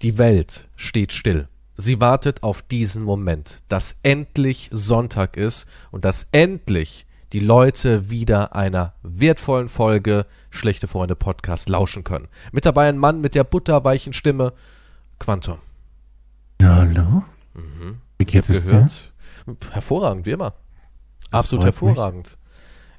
Die Welt steht still. Sie wartet auf diesen Moment, dass endlich Sonntag ist und dass endlich die Leute wieder einer wertvollen Folge Schlechte Freunde Podcast lauschen können. Mit dabei ein Mann mit der butterweichen Stimme, Quantum. Hallo? Mhm. Wie geht Ich es dir? gehört, hervorragend, wie immer. Absolut freut mich. hervorragend.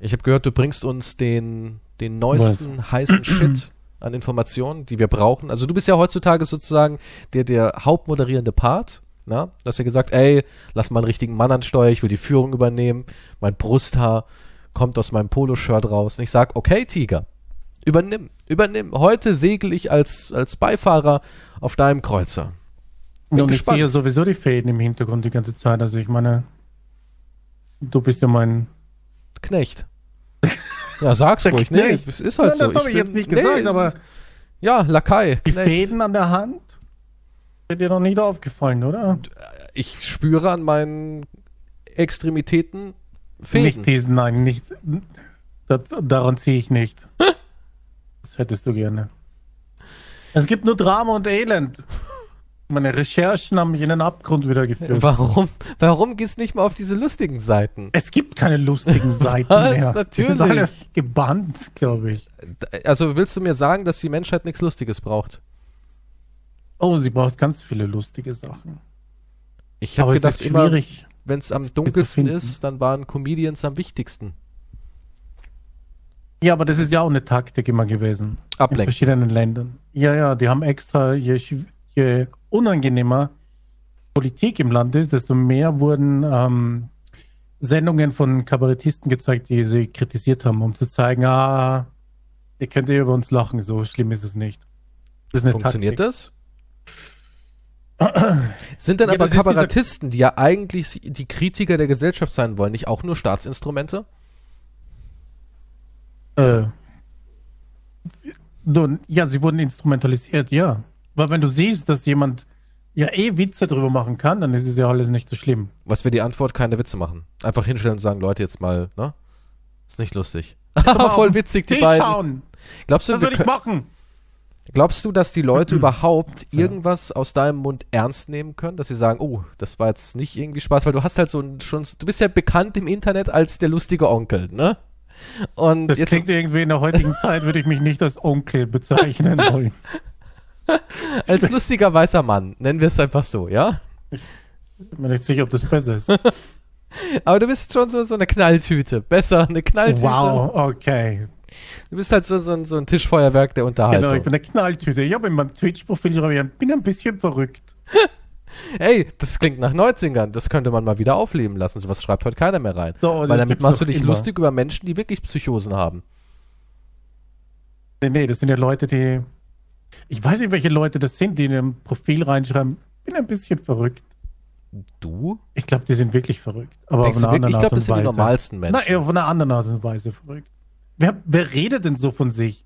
Ich habe gehört, du bringst uns den, den neuesten heißen Shit an Informationen, die wir brauchen. Also du bist ja heutzutage sozusagen der, der hauptmoderierende Part. Na? Du hast ja gesagt, ey, lass mal einen richtigen Mann an Steuer, ich will die Führung übernehmen. Mein Brusthaar kommt aus meinem Poloshirt raus. Und ich sag, okay, Tiger, übernimm, übernimm. Heute segel ich als, als Beifahrer auf deinem Kreuzer. Bin und ich gespannt. sehe sowieso die Fäden im Hintergrund die ganze Zeit. Also ich meine, du bist ja mein... Knecht. Ja, sag's ruhig. Nee, Knecht. ist halt Nein, so. das habe ich jetzt nicht gesagt, nee, aber Ja, Lakai. die Knecht. Fäden an der Hand sind dir noch nicht aufgefallen, oder? Ich spüre an meinen Extremitäten Fäden. Nicht diesen, nein, nicht. Das, daran ziehe ich nicht. Das hättest du gerne. Es gibt nur Drama und Elend. Meine Recherchen haben mich in den Abgrund wieder geführt. Warum, warum gehst du nicht mal auf diese lustigen Seiten? Es gibt keine lustigen Seiten Was? mehr. Die sind Natürlich. alle gebannt, glaube ich. Also willst du mir sagen, dass die Menschheit nichts Lustiges braucht? Oh, sie braucht ganz viele lustige Sachen. Ich habe gedacht, immer, wenn es am dunkelsten ist, dann waren Comedians am wichtigsten. Ja, aber das ist ja auch eine Taktik immer gewesen. In Ablenken. verschiedenen Ländern. Ja, ja, die haben extra, je, je unangenehmer Politik im Land ist, desto mehr wurden ähm, Sendungen von Kabarettisten gezeigt, die sie kritisiert haben, um zu zeigen, ah, ihr könnt ja über uns lachen, so schlimm ist es nicht. Das ist Funktioniert Taktik. das? Sind denn Ja, aber Kabarettisten, die ja eigentlich die Kritiker der Gesellschaft sein wollen, nicht auch nur Staatsinstrumente? Äh, nun, ja, sie wurden instrumentalisiert, ja. Weil wenn du siehst, dass jemand ja eh Witze drüber machen kann, dann ist es ja alles nicht so schlimm. Was wäre die Antwort? Keine Witze machen. Einfach hinstellen und sagen, Leute, jetzt mal, ne? Ist nicht lustig. Aber Voll witzig, die beiden. schauen. Glaubst du, Das würde ich machen. glaubst du, dass die Leute überhaupt irgendwas aus deinem Mund ernst nehmen können? Dass sie sagen, oh, das war jetzt nicht irgendwie Spaß, weil du hast halt so ein, schon, du bist ja bekannt im Internet als der lustige Onkel, ne? Und Das jetzt, klingt irgendwie in der heutigen Zeit, würde ich mich nicht als Onkel bezeichnen wollen. als lustiger weißer Mann, nennen wir es einfach so, ja? Bin mir nicht sicher, ob das besser ist. Aber du bist schon so, so eine Knalltüte. Besser, eine Knalltüte. Wow, okay. Du bist halt so, so, ein, so ein Tischfeuerwerk der Unterhaltung. Genau, ich bin eine Knalltüte. Ich habe in meinem Twitch-Profil ich, bin ein bisschen verrückt. Ey, das klingt nach Neuzingern. Das könnte man mal wieder aufleben lassen. Sowas schreibt heute keiner mehr rein. So, Weil damit machst du dich immer. lustig über Menschen, die wirklich Psychosen haben. Nee, nee, das sind ja Leute, die. Ich weiß nicht, welche Leute das sind, die in ihrem Profil reinschreiben, bin ein bisschen verrückt. Du? Ich glaube, die sind wirklich verrückt. Aber Denkst auf eine andere Ich Art glaube, und das sind die Weise. normalsten Menschen. Na, eher auf eine andere Art und Weise verrückt. Wer, wer redet denn so von sich?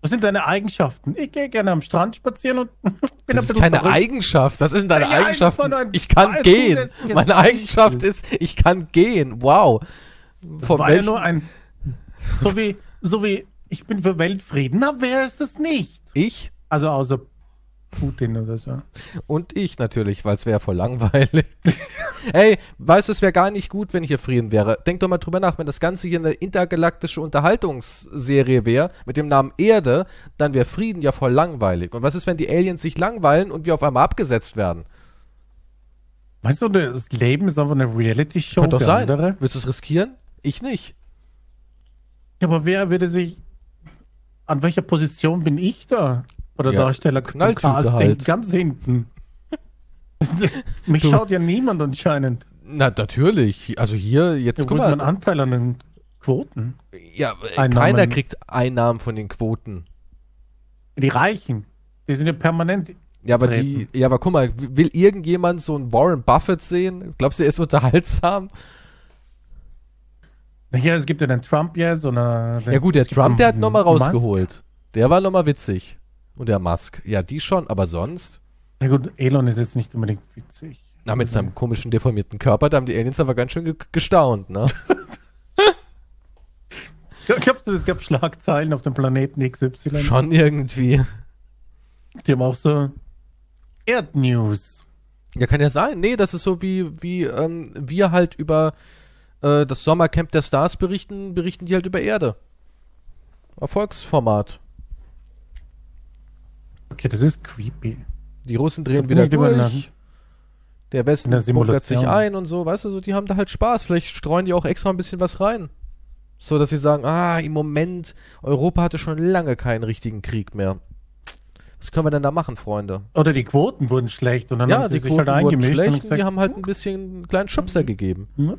Was sind deine Eigenschaften? Ich gehe gerne am Strand spazieren und bin das ein ist bisschen keine verrückt. Eigenschaft. Was ist denn deine Ja, ja, Eigenschaft? das war nur ein- Ich kann gehen. Meine. Eigenschaft ist, ich kann gehen. Wow. Das Von war ja nur ein. So wie, so wie, ich bin für Weltfrieden. Na, wer ist das nicht? ich Also außer Putin oder so. und ich natürlich, weil es wäre voll langweilig. Ey, weißt du, es wäre gar nicht gut, wenn hier Frieden wäre. Denk doch mal drüber nach, wenn das Ganze hier eine intergalaktische Unterhaltungsserie wäre mit dem Namen Erde, dann wäre Frieden ja voll langweilig. Und was ist, wenn die Aliens sich langweilen und wir auf einmal abgesetzt werden? Meinst du, das Leben ist einfach eine Reality-Show Könnte doch sein. andere? Willst du es riskieren? Ich nicht. Ja, aber wer würde sich. An welcher Position bin ich da? Oder Ja, Darsteller Knalltüte halt. ganz hinten. Mich Du- schaut ja niemand anscheinend. Na, natürlich. Also hier, jetzt Ja, guck ist mein mal. Anteil an den Quoten? Ja, Einnahmen? keiner kriegt Einnahmen von den Quoten. Die Reichen. Die sind ja permanent. Ja, aber die, Treten. ja, aber guck mal, will irgendjemand so einen Warren Buffett sehen? Glaubst du, er ist unterhaltsam? Ja, es gibt ja den Trump jetzt. Oder den, Ja gut, der Trump, der hat nochmal Musk. rausgeholt. Der war nochmal witzig. Und der Musk. Ja, die schon, aber sonst? Ja gut, Elon ist jetzt nicht unbedingt witzig. Na, mit seinem komischen, deformierten Körper, da haben die Aliens aber ganz schön ge gestaunt, ne? Glaubst du, es gab Schlagzeilen auf dem Planeten XY? schon irgendwie. Die haben auch so Erdnews. Ja, kann ja sein. Nee, das ist so wie, wie ähm, wir halt über äh, das Sommercamp der Stars berichten, berichten die halt über Erde. Erfolgsformat. Okay, das ist creepy. Die Russen drehen wieder durch. Der Westen bunkert sich ein und so, weißt du, so, die haben da halt Spaß. Vielleicht streuen die auch extra ein bisschen was rein. So, dass sie sagen, ah, im Moment, Europa hatte schon lange keinen richtigen Krieg mehr. Was können wir denn da machen, Freunde? Oder die Quoten wurden schlecht und dann ja, haben sie sich halt eingemischt. Schlecht und, gesagt, die haben halt ein bisschen einen kleinen Schubser gegeben. Ja.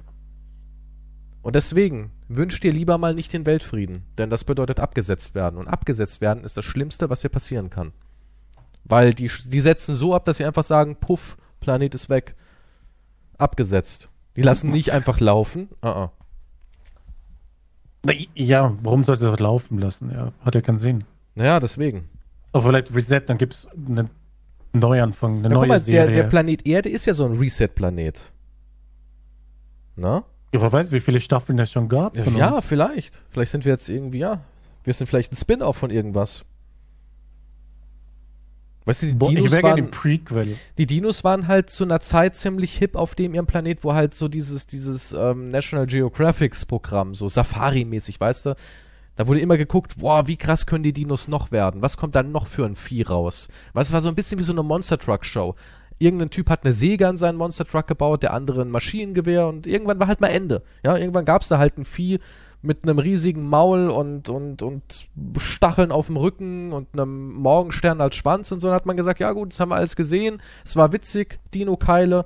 Und deswegen wünsch dir lieber mal nicht den Weltfrieden, denn das bedeutet abgesetzt werden. Und abgesetzt werden ist das Schlimmste, was dir passieren kann. Weil die, die setzen so ab, dass sie einfach sagen, puff, Planet ist weg. Abgesetzt. Die lassen nicht einfach laufen. Uh -uh. Ja, warum soll sie das laufen lassen? Ja, hat ja keinen Sinn. Naja, deswegen. Aber vielleicht Reset, dann gibt es einen Neuanfang, eine ja, neue mal, Serie. Der, der Planet Erde ist ja so ein Reset-Planet. Na? Ja, wer weiß, wie viele Staffeln es schon gab. Ja, ja vielleicht. Vielleicht sind wir jetzt irgendwie, ja, wir sind vielleicht ein Spin-off von irgendwas. Weißt du, die Boah, Dinos waren. Die Dinos waren halt zu einer Zeit ziemlich hip auf dem ihrem Planet, wo halt so dieses, dieses ähm, National Geographics Programm, so Safari-mäßig, weißt du, da wurde immer geguckt, boah, wie krass können die Dinos noch werden? Was kommt dann noch für ein Vieh raus? Was war so ein bisschen wie so eine Monster Truck Show. Irgendein Typ hat eine Säge an seinen Monster Truck gebaut, der andere ein Maschinengewehr und irgendwann war halt mal Ende. Ja, irgendwann gab es da halt ein Vieh, mit einem riesigen Maul und, und, und Stacheln auf dem Rücken und einem Morgenstern als Schwanz und so. Dann hat man gesagt, ja gut, das haben wir alles gesehen. Es war witzig, Dino-Keile,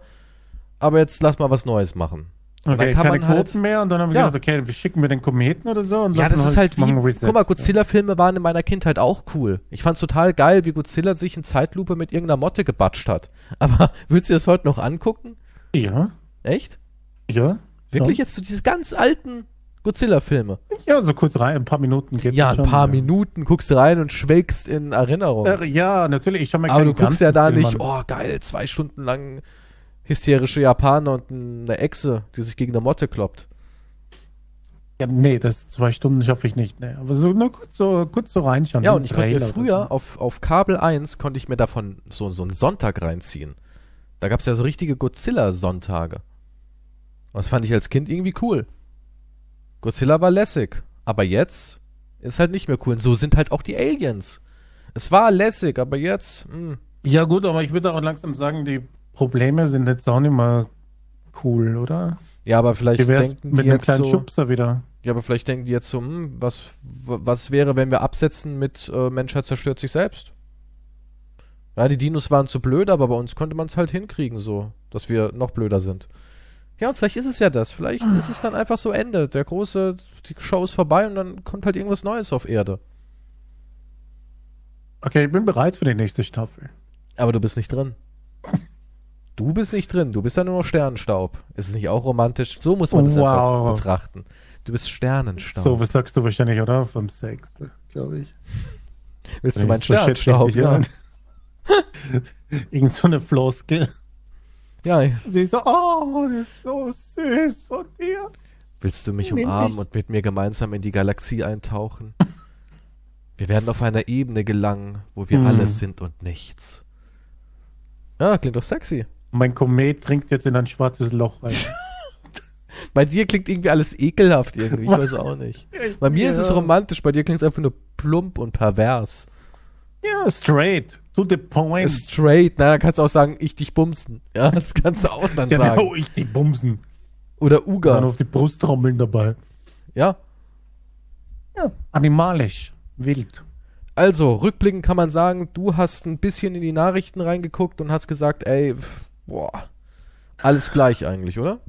aber jetzt lass mal was Neues machen. Und okay, keine Quoten halt, mehr und dann haben wir ja. gesagt, okay, wir schicken wir den Kometen oder so und Ja, das ist halt, wie, guck mal, Godzilla-Filme waren in meiner Kindheit auch cool. Ich fand's total geil, wie Godzilla sich in Zeitlupe mit irgendeiner Motte gebatscht hat. Aber würdest du das heute noch angucken? Ja. Echt? Ja. Wirklich ja. jetzt so diese ganz alten Godzilla-Filme. Ja, so kurz rein, ein paar Minuten geht Ja, ein schon, paar ja. Minuten guckst du rein und schwelgst in Erinnerung. Äh, ja, natürlich. Ich habe Aber du guckst ja da Film nicht, an. oh geil, zwei Stunden lang hysterische Japaner und eine Echse, die sich gegen eine Motte kloppt. Ja, nee, das zwei Stunden schaffe ich nicht. Nee. Aber so nur kurz so, kurz so reinschauen. Ja, und ich konnte mir früher so. auf, auf Kabel 1 konnte ich mir davon so, so einen Sonntag reinziehen. Da gab es ja so richtige Godzilla-Sonntage. Das fand ich als Kind irgendwie cool. Godzilla war lässig. Aber jetzt ist halt nicht mehr cool. Und so sind halt auch die Aliens. Es war lässig, aber jetzt. Mh. Hm. Ja, gut, aber ich würde auch langsam sagen, die Probleme sind jetzt auch nicht mehr cool, oder? Ja, aber vielleicht denken die mit jetzt einem so, Schubser wieder. Ja, aber vielleicht denken die jetzt so, hm, was, was wäre, wenn wir absetzen mit äh, Menschheit zerstört sich selbst? Ja, die Dinos waren zu blöd, aber bei uns konnte man es halt hinkriegen, so, dass wir noch blöder sind. Ja, und vielleicht ist es ja das. Vielleicht ist es dann einfach so Ende. Der große, die Show ist vorbei und dann kommt halt irgendwas Neues auf Erde. Okay, ich bin bereit für die nächste Staffel. Aber du bist nicht drin. Du bist nicht drin. Du bist ja nur noch Sternenstaub. Ist es nicht auch romantisch? So muss man das wow. einfach betrachten. Du bist Sternenstaub. So, was sagst du wahrscheinlich, oder? Vom Sex, glaube ich. Willst Wenn du meinen Sternenstaub? Ja. Irgend so eine Floskel. Ja. Sie so, oh, das ist so süß von dir. Willst du mich Nimm umarmen mich. und mit mir gemeinsam in die Galaxie eintauchen? wir werden auf einer Ebene gelangen, wo wir hm. alles sind und nichts. Ja, klingt doch sexy. Mein Komet dringt jetzt in ein schwarzes Loch rein. bei dir klingt irgendwie alles ekelhaft irgendwie, ich weiß auch nicht. Bei mir ja. ist es romantisch, bei dir klingt es einfach nur plump und pervers. Ja, straight. To the point. Straight, na, kannst du auch sagen, ich dich bumsen. Ja, das kannst du auch dann genau, sagen. Genau, ich dich bumsen. Oder Uga. Dann auf die Brust trommeln dabei. Ja. Ja, animalisch, wild. Also, rückblickend kann man sagen, du hast ein bisschen in die Nachrichten reingeguckt und hast gesagt, ey, boah, alles gleich eigentlich, oder?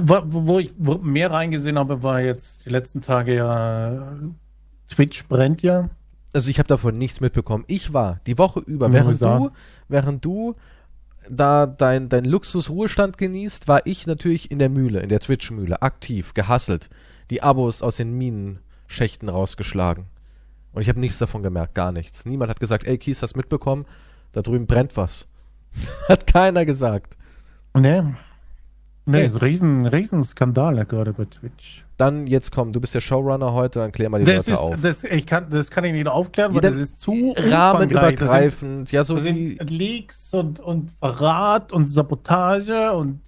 Wo, wo ich wo mehr reingesehen habe, war jetzt die letzten Tage ja Twitch brennt ja. Also ich habe davon nichts mitbekommen. Ich war die Woche über, während du, während du da dein, dein Luxusruhestand genießt, war ich natürlich in der Mühle, in der Twitch-Mühle, aktiv, gehasselt, die Abos aus den Minenschächten rausgeschlagen. Und ich habe nichts davon gemerkt, gar nichts. Niemand hat gesagt, ey Kies, hast mitbekommen? Da drüben brennt was. hat keiner gesagt. Nee. Nee, hey. ist ein riesen, riesen Skandal gerade bei Twitch. Dann jetzt komm, du bist der Showrunner heute, dann klär mal die das Leute ist, auf. Das, ich kann, das kann ich nicht aufklären, weil ja, das ist zu rahmenübergreifend. Ja, so wie Leaks und, und Verrat und Sabotage und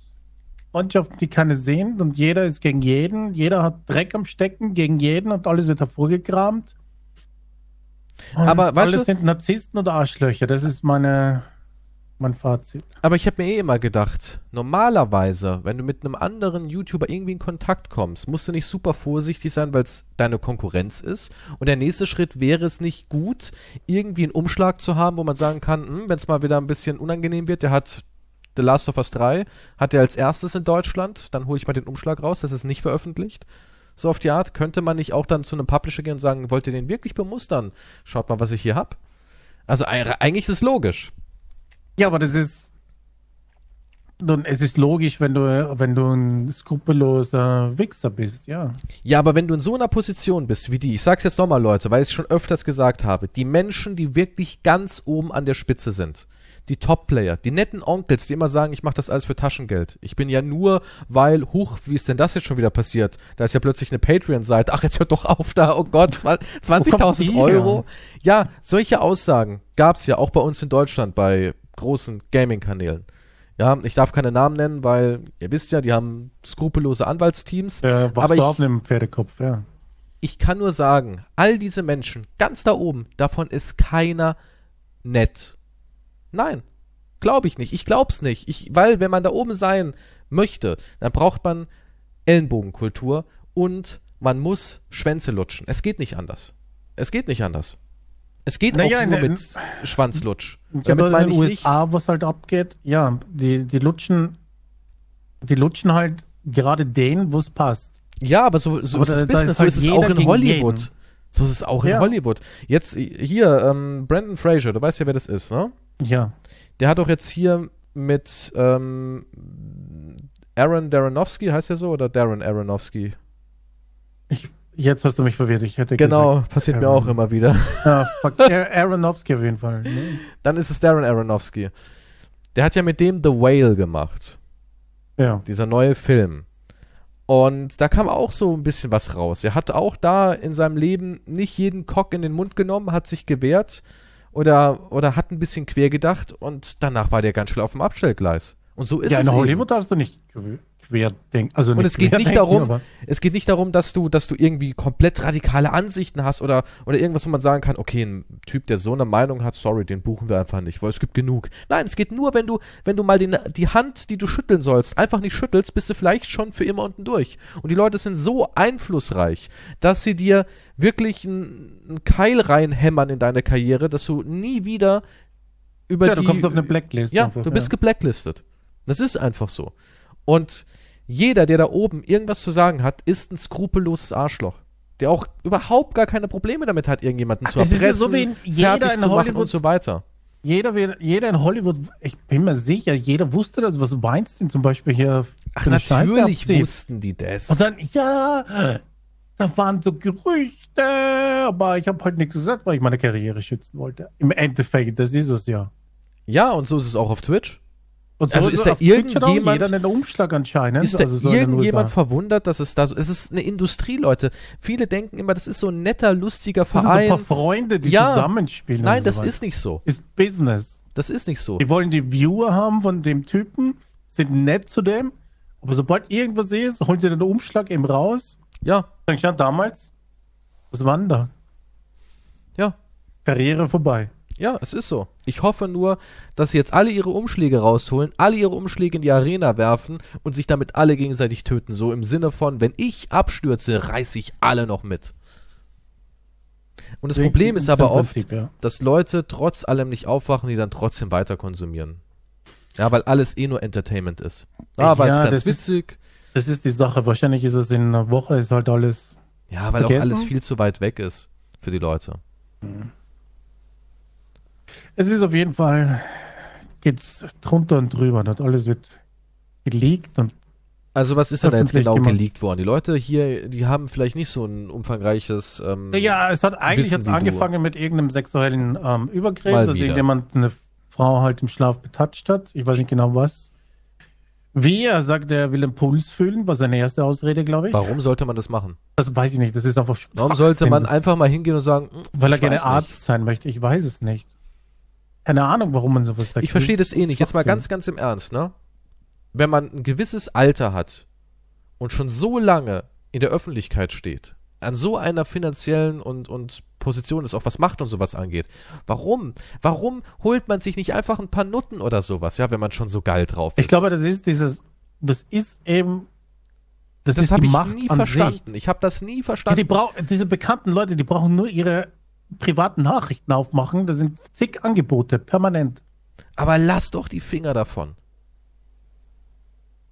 Freundschaften, die keine sehen und jeder ist gegen jeden. Jeder hat Dreck am Stecken gegen jeden und alles wird hervorgekramt. Und Aber weißt alles du, sind Narzissten oder Arschlöcher. Das ist meine mein Fazit. Aber ich habe mir eh immer gedacht, normalerweise, wenn du mit einem anderen YouTuber irgendwie in Kontakt kommst, musst du nicht super vorsichtig sein, weil es deine Konkurrenz ist. Und der nächste Schritt wäre es nicht gut, irgendwie einen Umschlag zu haben, wo man sagen kann, hm, wenn es mal wieder ein bisschen unangenehm wird, der hat The Last of Us 3, hat er als erstes in Deutschland, dann hole ich mal den Umschlag raus, das ist nicht veröffentlicht. So auf die Art, könnte man nicht auch dann zu einem Publisher gehen und sagen, wollt ihr den wirklich bemustern? Schaut mal, was ich hier hab. Also eigentlich ist es logisch. Ja, aber das ist. Nun, es ist logisch, wenn du, wenn du ein skrupelloser Wichser bist, ja. Ja, aber wenn du in so einer Position bist wie die, ich sag's jetzt nochmal, Leute, weil ich es schon öfters gesagt habe, die Menschen, die wirklich ganz oben an der Spitze sind, die Top-Player, die netten Onkels, die immer sagen, ich mache das alles für Taschengeld. Ich bin ja nur, weil, huch, wie ist denn das jetzt schon wieder passiert? Da ist ja plötzlich eine Patreon-Seite. Ach, jetzt hört doch auf da, oh Gott, 20.000 Euro. Ja, solche Aussagen gab's ja auch bei uns in Deutschland bei großen Gaming-Kanälen. Ja, ich darf keine Namen nennen, weil ihr wisst ja, die haben skrupellose Anwaltsteams. Ja, aber ich, auf einem Pferdekopf, ja. Ich kann nur sagen, all diese Menschen, ganz da oben, davon ist keiner nett. Nein, glaube ich nicht. Ich glaub's nicht. Ich, weil, wenn man da oben sein möchte, dann braucht man Ellenbogenkultur und man muss Schwänze lutschen. Es geht nicht anders. Es geht nicht anders. Es geht naja, auch nur mit Schwanzlutsch. Damit meine in den USA, was halt abgeht, ja, die, die lutschen, die lutschen halt gerade den, wo es passt. Ja, aber so, so aber ist das Business, ist halt so ist es auch in Hollywood. Jeden. So ist es auch ja. in Hollywood. Jetzt hier, ähm, Brandon Fraser, du weißt ja, wer das ist, ne? Ja. Der hat doch jetzt hier mit ähm, Aaron Daronofsky, heißt er so, oder Darren Aronofsky? Ich Jetzt hast du mich verwirrt. Ich hätte genau, gesagt, passiert Aaron. mir auch immer wieder. Ja, fuck, Aronofsky auf jeden Fall. Ne? Dann ist es Darren Aronofsky. Der hat ja mit dem The Whale gemacht. Ja. Dieser neue Film. Und da kam auch so ein bisschen was raus. Er hat auch da in seinem Leben nicht jeden Cock in den Mund genommen, hat sich gewehrt oder, oder hat ein bisschen quer gedacht und danach war der ganz schnell auf dem Abstellgleis. Und so ist ja, es. Ja, in Hollywood darfst du nicht querdenken. Also und es geht nicht darum, es geht nicht darum, dass du, dass du irgendwie komplett radikale Ansichten hast oder, oder irgendwas, wo man sagen kann, okay, ein Typ, der so eine Meinung hat, sorry, den buchen wir einfach nicht, weil es gibt genug. Nein, es geht nur, wenn du, wenn du mal den, die Hand, die du schütteln sollst, einfach nicht schüttelst, bist du vielleicht schon für immer unten durch. Und die Leute sind so einflussreich, dass sie dir wirklich einen Keil reinhämmern in deine Karriere, dass du nie wieder über ja, die. Du kommst auf eine Blacklist. Ja, einfach, du bist ja. geblacklistet. Das ist einfach so. Und jeder, der da oben irgendwas zu sagen hat, ist ein skrupelloses Arschloch. Der auch überhaupt gar keine Probleme damit hat, irgendjemanden Ach, zu erpressen, so fertig zu machen und so weiter. Jeder, jeder in Hollywood, ich bin mir sicher, jeder wusste das, was Weinstein zum Beispiel hier. Ach, natürlich wussten die das. Und dann, ja, da waren so Gerüchte, aber ich habe halt nichts gesagt, weil ich meine Karriere schützen wollte. Im Endeffekt, das ist es ja. Ja, und so ist es auch auf Twitch. Und so also ist da irgendjemand einen Umschlag anscheinend. Ist da also so irgendjemand verwundert, dass es da so es ist eine Industrie, Leute. Viele denken immer, das ist so ein netter, lustiger Verein. Das sind ein paar Freunde, die ja, zusammenspielen. Nein, das ist nicht so. Ist Business. Das ist nicht so. Die wollen die Viewer haben von dem Typen, sind nett zu dem, aber sobald irgendwas ist, holen sie den Umschlag eben raus. Ja. Dann stand damals, was war denn da? Ja. Karriere vorbei. Ja, es ist so. Ich hoffe nur, dass sie jetzt alle ihre Umschläge rausholen, alle ihre Umschläge in die Arena werfen und sich damit alle gegenseitig töten. So im Sinne von, wenn ich abstürze, reiße ich alle noch mit. Und das Problem ist aber oft, Prinzip, ja. dass Leute trotz allem nicht aufwachen, die dann trotzdem weiter konsumieren. Ja, weil alles eh nur Entertainment ist. Ah, weil ja, es ganz witzig. Ist, das ist die Sache. Wahrscheinlich ist es in einer Woche, ist halt alles. Ja, weil vergessen. auch alles viel zu weit weg ist für die Leute. Hm. Es ist auf jeden Fall, geht's drunter und drüber. Das alles wird geleakt und also was ist denn da jetzt genau gemacht. geleakt worden? Die Leute hier, die haben vielleicht nicht so ein umfangreiches ähm, Ja, es hat eigentlich Wissen, jetzt angefangen mit irgendeinem sexuellen ähm, Übergriff, dass irgendjemand eine Frau halt im Schlaf betatscht hat. Ich weiß nicht genau was. Wie? Er sagt, er will den Puls fühlen, war seine erste Ausrede, glaube ich. Warum sollte man das machen? Das weiß ich nicht, das ist einfach Warum sollte man einfach mal hingehen und sagen, hm, weil er gerne Arzt nicht. sein möchte? Ich weiß es nicht. Keine Ahnung, warum man sowas sagt. Ich verstehe das eh nicht. Jetzt mal ganz, ganz im Ernst, ne? Wenn man ein gewisses Alter hat und schon so lange in der Öffentlichkeit steht, an so einer finanziellen und, und Position ist, auch was Macht und sowas angeht. Warum? Warum holt man sich nicht einfach ein paar Nutten oder sowas, ja, wenn man schon so geil drauf ist? Ich glaube, das ist dieses, das ist eben das, das habe ich nie verstanden. Sich. Ich habe das nie verstanden. Ja, die brauch, diese bekannten Leute, die brauchen nur ihre privaten Nachrichten aufmachen. Da sind zig Angebote, permanent. Aber lass doch die Finger davon.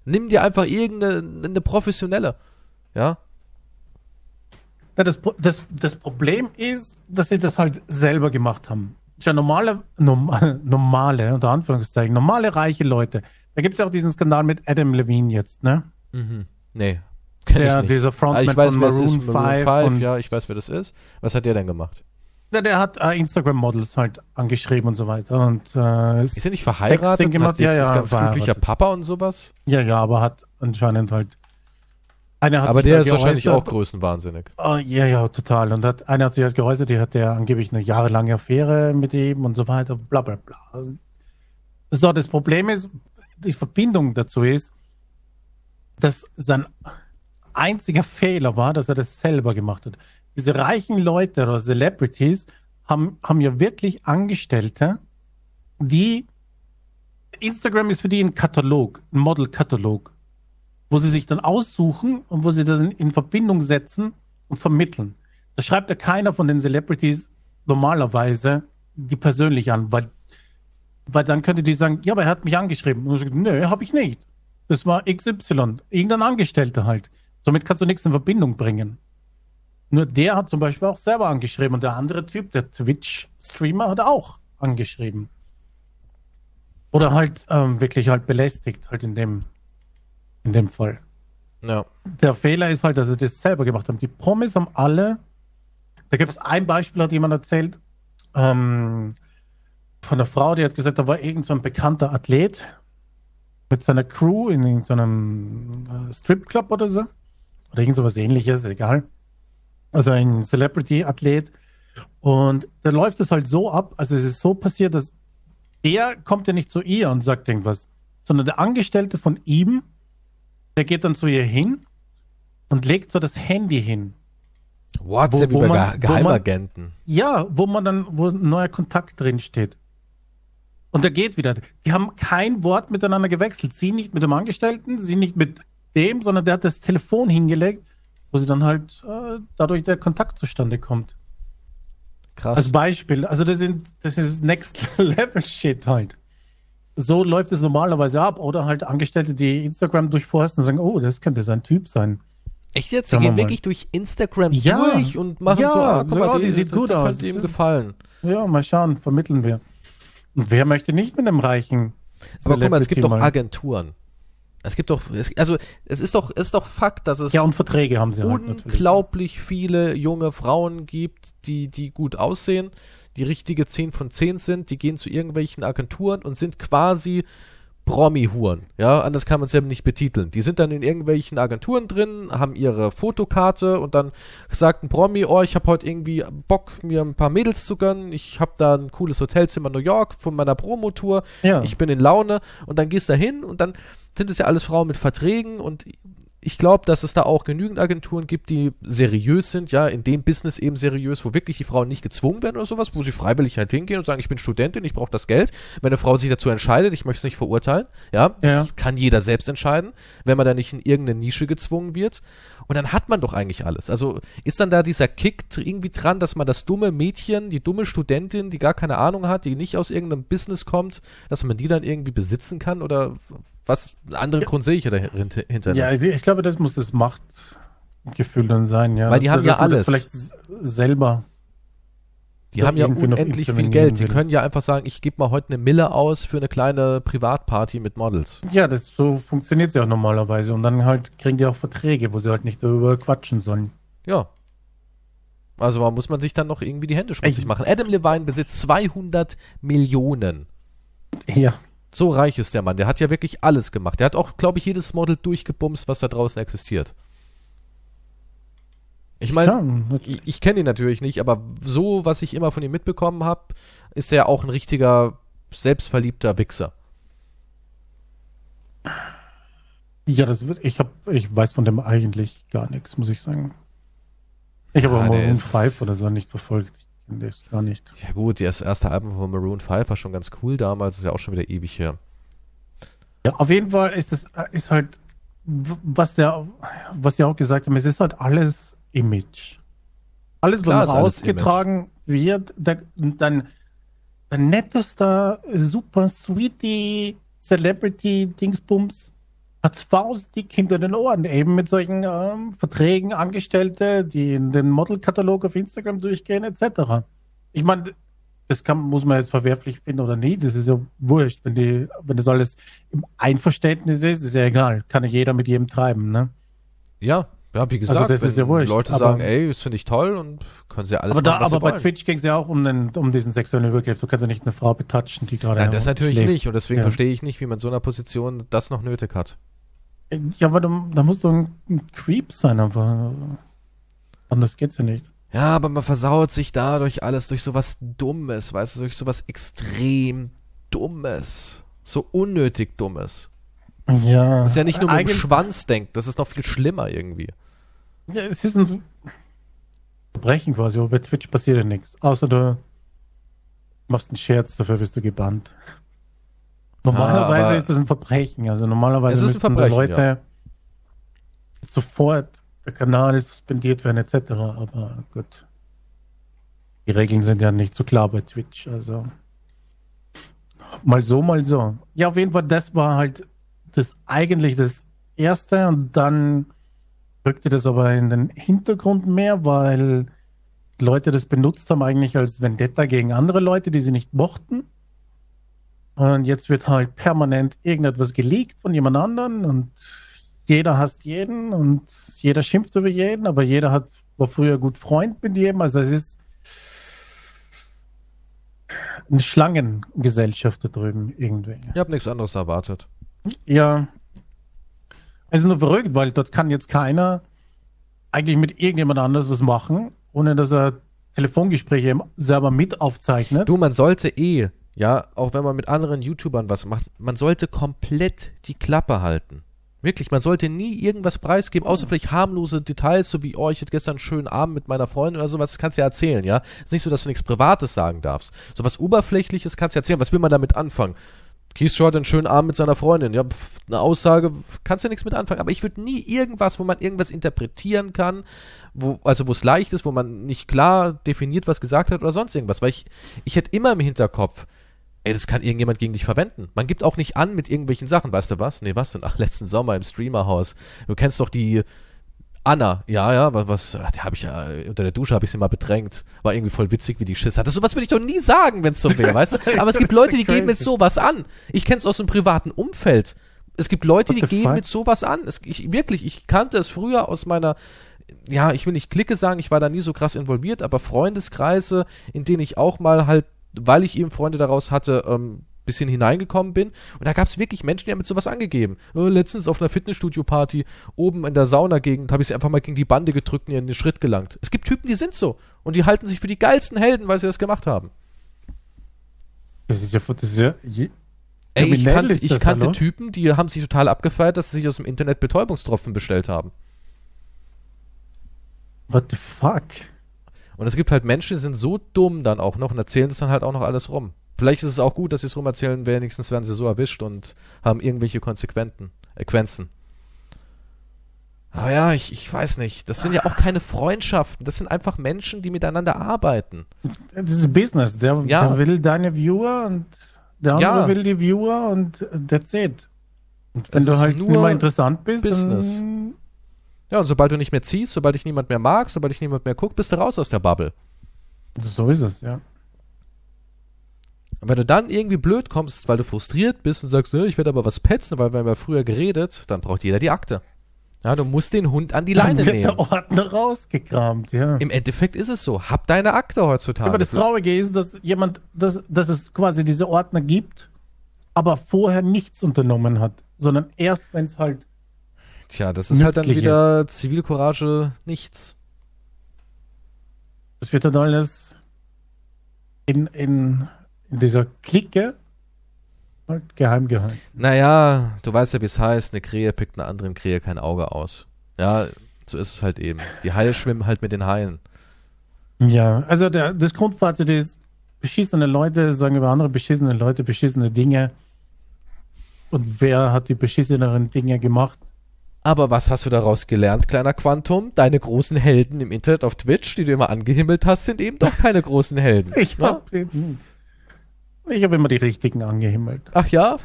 Nimm dir einfach irgendeine eine professionelle. Ja? Ja, das, das, das Problem ist, dass sie das halt selber gemacht haben. Ja, normale, normale, normale, unter Anführungszeichen, normale reiche Leute. Da gibt es ja auch diesen Skandal mit Adam Levine jetzt, ne? Mhm. Nee. Kenn der, ich nicht. dieser Frontman ah, ich weiß, von Maroon, ist, Maroon 5. ja, ich weiß, wer das ist. Was hat der denn gemacht? Ja, der hat äh, Instagram-Models halt angeschrieben und so weiter. Und, äh, ist er nicht verheiratet? Gemacht? Hat jetzt ja, ja, ganz glücklicher Papa und sowas? Ja, ja, aber hat anscheinend halt aber der ist wahrscheinlich auch größenwahnsinnig. Oh, ja, ja, total. Und hat, einer hat sich halt geäußert, die hat der angeblich eine jahrelange Affäre mit ihm und so weiter, bla bla bla. So, das Problem ist, die Verbindung dazu ist, dass sein einziger Fehler war, dass er das selber gemacht hat. Diese reichen Leute oder Celebrities haben, haben ja wirklich Angestellte, die Instagram ist für die ein Katalog, ein Model-Katalog wo sie sich dann aussuchen und wo sie das in, in Verbindung setzen und vermitteln. Da schreibt ja keiner von den Celebrities normalerweise die persönlich an, weil, weil dann könnte die sagen, ja, aber er hat mich angeschrieben. Und ich sage, nö, habe ich nicht. Das war XY, irgendein Angestellter halt. Somit kannst du nichts in Verbindung bringen. Nur der hat zum Beispiel auch selber angeschrieben und der andere Typ, der Twitch-Streamer, hat auch angeschrieben. Oder halt ähm, wirklich halt belästigt, halt in dem in dem Fall. Ja. Der Fehler ist halt, dass sie das selber gemacht haben. Die Promis haben alle, da gibt es ein Beispiel, hat jemand erzählt, ähm, von einer Frau, die hat gesagt, da war irgend so ein bekannter Athlet mit seiner Crew in irgendeinem äh, Stripclub oder so. Oder irgend sowas ähnliches, egal. Also ein Celebrity-Athlet. Und da läuft es halt so ab, also es ist so passiert, dass der kommt ja nicht zu ihr und sagt irgendwas, sondern der Angestellte von ihm der geht dann zu ihr hin und legt so das Handy hin. WhatsApp wo, wo über man, Geheimagenten. Man, ja, wo man dann, wo ein neuer Kontakt drin steht. Und er geht wieder. Die haben kein Wort miteinander gewechselt. Sie nicht mit dem Angestellten, sie nicht mit dem, sondern der hat das Telefon hingelegt, wo sie dann halt äh, dadurch der Kontakt zustande kommt. Krass. Als Beispiel. Also das sind, das ist Next Level Shit halt so läuft es normalerweise ab. Oder halt Angestellte, die Instagram durchforsten und sagen, oh, das könnte sein Typ sein. Echt jetzt? Sie gehen wirklich durch Instagram ja. durch und machen ja, so, ah, guck mal, die, die sieht gut die, aus. Könnte ihm gefallen. Ja, mal schauen, vermitteln wir. Und wer möchte nicht mit einem reichen Aber guck mal, es gibt doch Agenturen. Es gibt doch, es, also es ist doch, es ist doch Fakt, dass es ja und Verträge haben sie halt unglaublich halt viele junge Frauen gibt, die die gut aussehen, die richtige 10 von 10 sind, die gehen zu irgendwelchen Agenturen und sind quasi Promi-Huren. Ja, anders kann man es ja nicht betiteln. Die sind dann in irgendwelchen Agenturen drin, haben ihre Fotokarte und dann sagt ein Promi, oh, ich habe heute irgendwie Bock, mir ein paar Mädels zu gönnen. Ich habe da ein cooles Hotelzimmer in New York von meiner Promotour. Ja. Ich bin in Laune und dann gehst du da hin und dann sind es ja alles Frauen mit Verträgen und ich glaube, dass es da auch genügend Agenturen gibt, die seriös sind, ja, in dem Business eben seriös, wo wirklich die Frauen nicht gezwungen werden oder sowas, wo sie freiwillig halt hingehen und sagen, ich bin Studentin, ich brauche das Geld. Wenn eine Frau sich dazu entscheidet, ich möchte es nicht verurteilen, ja, das ja. kann jeder selbst entscheiden, wenn man da nicht in irgendeine Nische gezwungen wird. Und dann hat man doch eigentlich alles. Also ist dann da dieser Kick irgendwie dran, dass man das dumme Mädchen, die dumme Studentin, die gar keine Ahnung hat, die nicht aus irgendeinem Business kommt, dass man die dann irgendwie besitzen kann oder was, anderen. Grund sehe ich ja dahinter. Ja, ich glaube, das muss das Machtgefühl dann sein, ja. Weil die haben ja alles. Vielleicht selber. Die haben ja unendlich viel Geld. Die können ja einfach sagen, ich gebe mal heute eine Mille aus für eine kleine Privatparty mit Models. Ja, das so funktioniert es ja auch normalerweise. Und dann halt kriegen die auch Verträge, wo sie halt nicht darüber quatschen sollen. Ja. Also muss man sich dann noch irgendwie die Hände schmutzig machen. Adam Levine besitzt 200 Millionen. Ja. So reich ist der Mann. Der hat ja wirklich alles gemacht. Der hat auch, glaube ich, jedes Model durchgebumst, was da draußen existiert. Ich meine, ja, ich, ich kenne ihn natürlich nicht, aber so, was ich immer von ihm mitbekommen habe, ist er auch ein richtiger, selbstverliebter Wichser. Ja, das wird, ich hab, ich weiß von dem eigentlich gar nichts, muss ich sagen. Ich habe ja, auch Maroon 5 oder so nicht verfolgt. Ich kenne das gar nicht. Ja gut, das erste Album von Maroon 5 war schon ganz cool damals, ist ja auch schon wieder ewig her. Ja, auf jeden Fall ist es, ist halt, was der, was die auch gesagt haben, es ist halt alles Image. Alles, Klar, was ausgetragen wird, der, dein nettester, super sweetie Celebrity-Dingsbums hat faustdick hinter den Ohren, eben mit solchen ähm, Verträgen Angestellte, die in den Modelkatalog auf Instagram durchgehen, etc. Ich meine, das kann, muss man jetzt verwerflich finden oder nicht, das ist ja wurscht. Wenn, die, wenn das alles im Einverständnis ist, ist ja egal. Kann ja jeder mit jedem treiben, ne? Ja, ja, wie gesagt, also das ist ja wurscht, Leute sagen, ey, das finde ich toll und können sie ja alles aber machen, da, Aber bei wollen. Twitch ging es ja auch um, den, um diesen sexuellen Übergriff. Du kannst ja nicht eine Frau betatschen, die gerade. Ja, das natürlich schläft. nicht und deswegen ja. verstehe ich nicht, wie man in so einer Position das noch nötig hat. Ja, aber da, da musst du ein, ein Creep sein, aber anders geht's ja nicht. Ja, aber man versaut sich dadurch alles durch sowas Dummes, weißt du, durch sowas extrem Dummes. So unnötig Dummes. Ja. Das ist ja nicht nur mit dem Schwanz denkt, das ist noch viel schlimmer irgendwie. Ja, es ist ein Verbrechen quasi, aber bei Twitch passiert ja nichts. Außer du machst einen Scherz, dafür wirst du gebannt. Normalerweise ah, ist das ein Verbrechen. Also normalerweise müssen Verbrechen, Leute ja. sofort der Kanal suspendiert werden etc. Aber gut. Die Regeln sind ja nicht so klar bei Twitch. Also mal so, mal so. Ja, auf jeden Fall, das war halt das eigentlich das erste und dann rückte das aber in den Hintergrund mehr, weil Leute das benutzt haben eigentlich als Vendetta gegen andere Leute, die sie nicht mochten. Und jetzt wird halt permanent irgendetwas geleakt von jemand anderen und jeder hasst jeden und jeder schimpft über jeden, aber jeder hat, war früher gut Freund mit jedem. Also es ist eine Schlangengesellschaft da drüben irgendwie. Ich habe nichts anderes erwartet. Ja. Es ist nur verrückt, weil dort kann jetzt keiner eigentlich mit irgendjemand anders was machen, ohne dass er Telefongespräche selber mit aufzeichnet. Du, man sollte eh ja, auch wenn man mit anderen YouTubern was macht, man sollte komplett die Klappe halten. Wirklich, man sollte nie irgendwas preisgeben, außer vielleicht harmlose Details, so wie, oh, ich hatte gestern einen schönen Abend mit meiner Freundin oder sowas, das kannst du ja erzählen, ja. ist nicht so, dass du nichts Privates sagen darfst. So was Oberflächliches kannst du erzählen, was will man damit anfangen? Keith hat einen schönen Abend mit seiner Freundin. Ja, pf, eine Aussage, kannst du ja nichts mit anfangen. Aber ich würde nie irgendwas, wo man irgendwas interpretieren kann, wo, also wo es leicht ist, wo man nicht klar definiert, was gesagt hat oder sonst irgendwas. Weil ich, ich hätte immer im Hinterkopf, ey, das kann irgendjemand gegen dich verwenden. Man gibt auch nicht an mit irgendwelchen Sachen, weißt du was? Nee, was denn? Ach, letzten Sommer im Streamerhaus. Du kennst doch die Anna, ja, ja, was, was habe ich ja, unter der Dusche habe ich sie mal bedrängt. War irgendwie voll witzig, wie die Schiss hatte. Sowas würde ich doch nie sagen, wenn es so wäre, weißt du? Aber es gibt Leute, die geben mit sowas an. Ich kenne es aus dem privaten Umfeld. Es gibt Leute, die gehen fuck? mit sowas an. Es, ich, wirklich, ich kannte es früher aus meiner ja, ich will nicht Clique sagen, ich war da nie so krass involviert, aber Freundeskreise, in denen ich auch mal halt weil ich eben Freunde daraus hatte, ähm, bisschen hineingekommen bin. Und da gab es wirklich Menschen, die haben mit sowas angegeben. Äh, letztens auf einer Fitnessstudio-Party oben in der Saunagegend habe ich sie einfach mal gegen die Bande gedrückt und in den Schritt gelangt. Es gibt Typen, die sind so. Und die halten sich für die geilsten Helden, weil sie das gemacht haben. Das ist ja, das ist ja je, Ey, ich, kan ich kannte? Typen, die haben sich total abgefeiert, dass sie sich aus dem Internet Betäubungstropfen bestellt haben. What the fuck? Und es gibt halt Menschen, die sind so dumm dann auch noch und erzählen das dann halt auch noch alles rum. Vielleicht ist es auch gut, dass sie es rumerzählen, wenigstens werden sie so erwischt und haben irgendwelche Konsequenzen, Equenzen. Aber ja, ich, ich weiß nicht. Das sind ja auch keine Freundschaften. Das sind einfach Menschen, die miteinander arbeiten. Das ist Business. Der, ja. der will deine Viewer und der andere ja. will die Viewer und that's it. Und wenn das du halt nicht mehr interessant bist, Business. dann ja, und sobald du nicht mehr ziehst, sobald dich niemand mehr mag, sobald dich niemand mehr guckt, bist du raus aus der Bubble. So ist es, ja. Und wenn du dann irgendwie blöd kommst, weil du frustriert bist und sagst, ich werde aber was petzen, weil wir haben ja früher geredet, dann braucht jeder die Akte. Ja, du musst den Hund an die Leine dann wird nehmen. Der Ordner rausgekramt, ja. Im Endeffekt ist es so. Hab deine Akte heutzutage. Aber das Traurige ist, dass jemand, dass, dass es quasi diese Ordner gibt aber vorher nichts unternommen hat, sondern erst, wenn es halt. Tja, das ist halt dann wieder. Zivilcourage nichts. Das wird dann alles in, in, in dieser Clique geheim gehalten. Naja, du weißt ja, wie es heißt, eine Krähe pickt einer anderen Krähe kein Auge aus. Ja, so ist es halt eben. Die Haie schwimmen halt mit den Haien. Ja, also der, das Grundfazit ist, beschissene Leute sagen über andere beschissene Leute beschissene Dinge. Und wer hat die beschisseneren Dinge gemacht? Aber was hast du daraus gelernt, kleiner Quantum? Deine großen Helden im Internet auf Twitch, die du immer angehimmelt hast, sind eben doch keine großen Helden. ich ne? habe hab immer die richtigen angehimmelt. Ach ja?